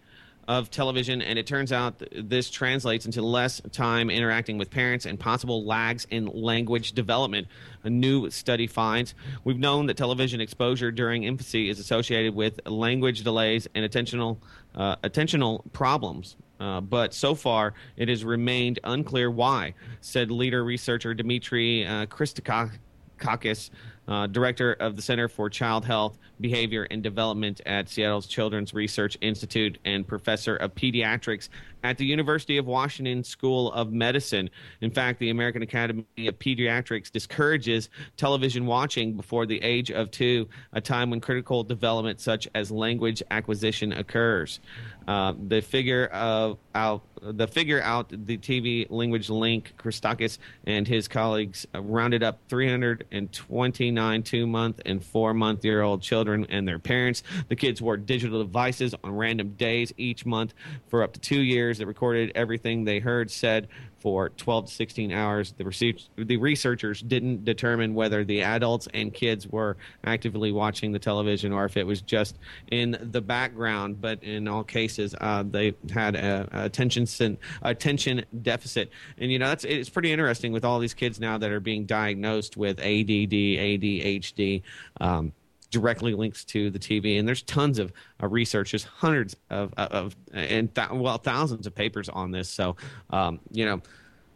of television, and it turns out th- this translates into less time interacting with parents and possible lags in language development. A new study finds we've known that television exposure during infancy is associated with language delays and attentional uh, attentional problems. Uh, but so far, it has remained unclear why, said leader researcher Dimitri uh, Christakis. uh, director of the Center for Child Health, Behavior, and Development at Seattle's Children's Research Institute, and professor of pediatrics at the University of Washington School of Medicine. In fact, the American Academy of Pediatrics discourages television watching before the age of two, a time when critical development such as language acquisition occurs. Uh, the figure of out the figure out the TV language link Christakis and his colleagues rounded up 329 two month and four month year old children and their parents. The kids wore digital devices on random days each month for up to two years. They recorded everything they heard, said, for 12 to 16 hours. The, the researchers didn't determine whether the adults and kids were actively watching the television or if it was just in the background. But in all cases, uh, they had a, a attention attention deficit. And you know that's it's pretty interesting with all these kids now that are being diagnosed with ADD, ADHD. Um, directly links to the TV. And there's tons of uh, research, there's hundreds of, of and th- well, thousands of papers on this. So, um, you know,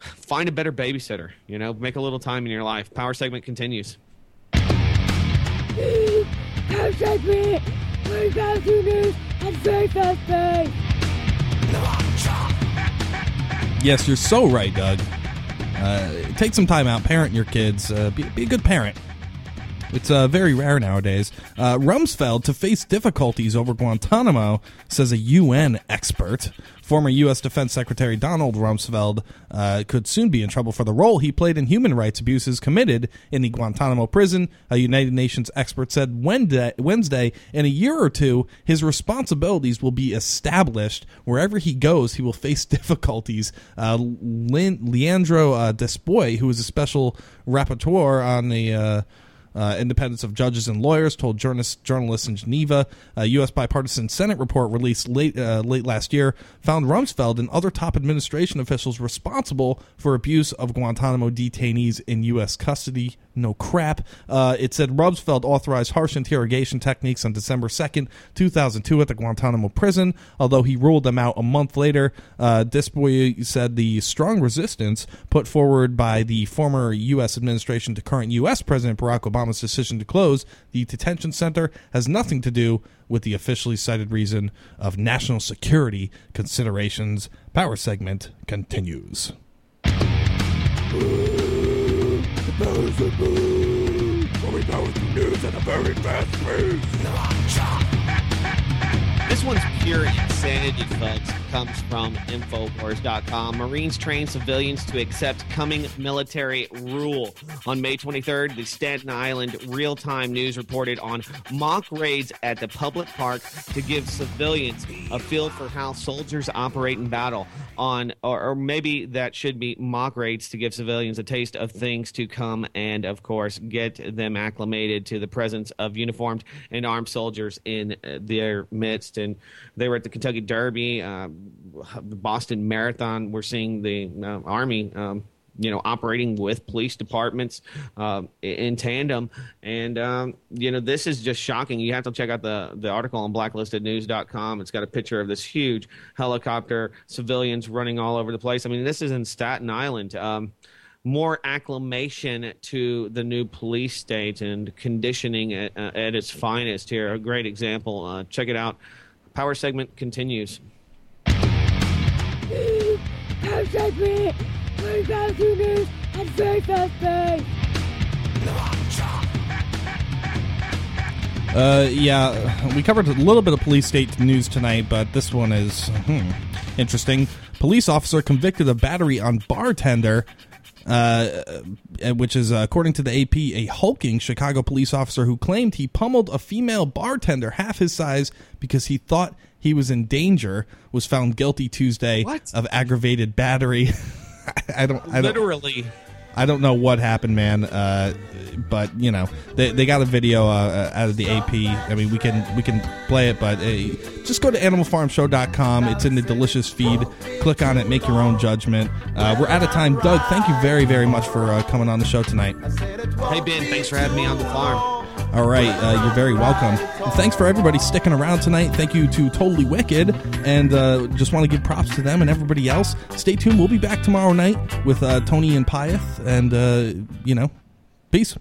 find a better babysitter, you know, make a little time in your life. Power segment continues. Power segment, news and very fast pace. Yes, you're so right, Doug. Uh, take some time out, parent your kids, uh, be, be a good parent. It's uh, very rare nowadays. Uh, Rumsfeld to face difficulties over Guantanamo, says a UN expert. Former U.S. Defense Secretary Donald Rumsfeld uh, could soon be in trouble for the role he played in human rights abuses committed in the Guantanamo prison. A United Nations expert said Wednesday, in a year or two, his responsibilities will be established. Wherever he goes, he will face difficulties. Uh, Leandro uh, Despouy, who is a special rapporteur on the uh, independence of judges and lawyers told journalists, journalists in Geneva. A U.S. bipartisan Senate report released late uh, late last year found Rumsfeld and other top administration officials responsible for abuse of Guantanamo detainees in U.S. custody no crap. Uh, it said Rumsfeld authorized harsh interrogation techniques on December 2nd, 2002, at the Guantanamo prison, although he ruled them out a month later. Uh, Despouy said the strong resistance put forward by the former U.S. administration to current U.S. President Barack Obama's decision to close the detention center has nothing to do with the officially cited reason of national security considerations. Power segment continues. This one's pure insanity, folks. Comes from Infowars.com. Marines train civilians to accept coming military rule. On May 23rd, the Staten Island Real Time News reported on mock raids at the public park to give civilians a feel for how soldiers operate in battle. On, or, or maybe that should be mock raids to give civilians a taste of things to come and, of course, get them acclimated to the presence of uniformed and armed soldiers in uh, their midst and they were at the Kentucky Derby, uh, the Boston Marathon. We're seeing the uh, Army. Um, you know, operating with police departments uh, in tandem, and um, you know, this is just shocking. You have to check out the the article on blacklistednews.com. It's got a picture of this huge helicopter, civilians running all over the place. I mean, this is in Staten Island. Um, more acclamation to the new police state and conditioning at, uh, at its finest here. A great example. Uh, check it out Power segment continues. Power segment! Very fast news and very fast pace! Uh, yeah, we covered a little bit of police state news tonight, but this one is hmm, interesting. Police officer convicted of battery on bartender uh, uh, which is, uh, according to the AP, a hulking Chicago police officer who claimed he pummeled a female bartender half his size because he thought he was in danger, was found guilty Tuesday what? of aggravated battery. I don't. I don't literally. I don't know what happened, man. Uh, but you know, they, they got a video uh, out of the AP. I mean, we can we can play it, but uh, just go to animalfarmshow.com. It's in the delicious feed. Click on it, make your own judgment. Uh, we're out of time. Doug, thank you very very much for uh, coming on the show tonight. Hey Ben, thanks for having me on the farm. All right, uh, you're very welcome. Thanks for everybody sticking around tonight. Thank you to Totally Wicked, and uh, just want to give props to them and everybody else. Stay tuned. We'll be back tomorrow night with uh, Tony and Pyeth, and uh, you know, peace.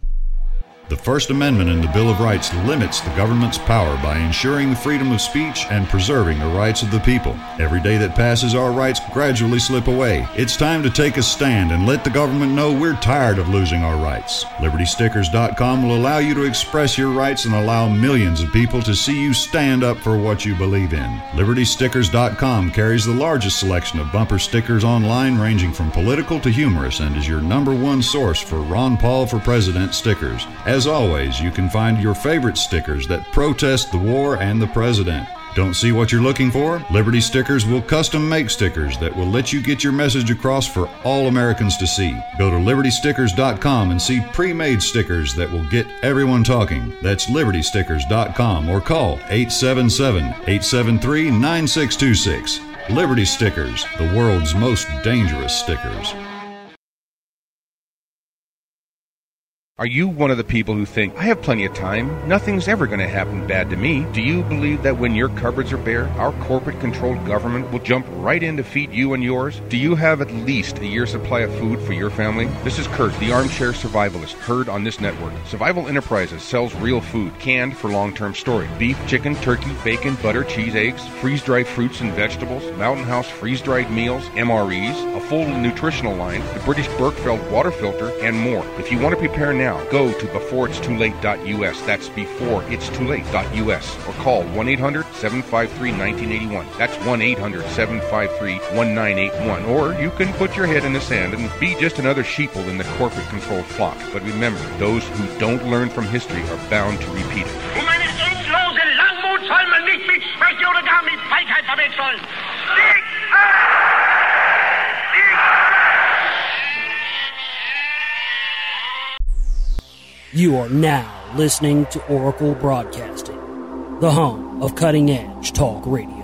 The First Amendment in the Bill of Rights limits the government's power by ensuring the freedom of speech and preserving the rights of the people. Every day that passes, our rights gradually slip away. It's time to take a stand and let the government know we're tired of losing our rights. LibertyStickers.com will allow you to express your rights and allow millions of people to see you stand up for what you believe in. LibertyStickers.com carries the largest selection of bumper stickers online, ranging from political to humorous, and is your number one source for Ron Paul for President stickers. As always, you can find your favorite stickers that protest the war and the president. Don't see what you're looking for? Liberty Stickers will custom make stickers that will let you get your message across for all Americans to see. Go to libertystickers.com and see pre made stickers that will get everyone talking. That's libertystickers.com or call 877 873 9626. Liberty Stickers, the world's most dangerous stickers. Are you one of the people who think, I have plenty of time, nothing's ever going to happen bad to me? Do you believe that when your cupboards are bare, our corporate controlled government will jump right in to feed you and yours? Do you have at least a year's supply of food for your family? This is Kurt, the armchair survivalist, heard on this network. Survival Enterprises sells real food, canned for long term storage beef, chicken, turkey, bacon, butter, cheese, eggs, freeze dried fruits and vegetables, Mountain House freeze dried meals, MREs, a full nutritional line, the British Berkefeld water filter, and more. If you want to prepare now, go to beforeitstoolate.us. That's beforeitstoolate.us or call 1 800 753 1981. That's 1 800 753 1981. Or you can put your head in the sand and be just another sheeple in the corporate controlled flock. But remember, those who don't learn from history are bound to repeat it. You are now listening to Oracle Broadcasting, the home of cutting edge talk radio.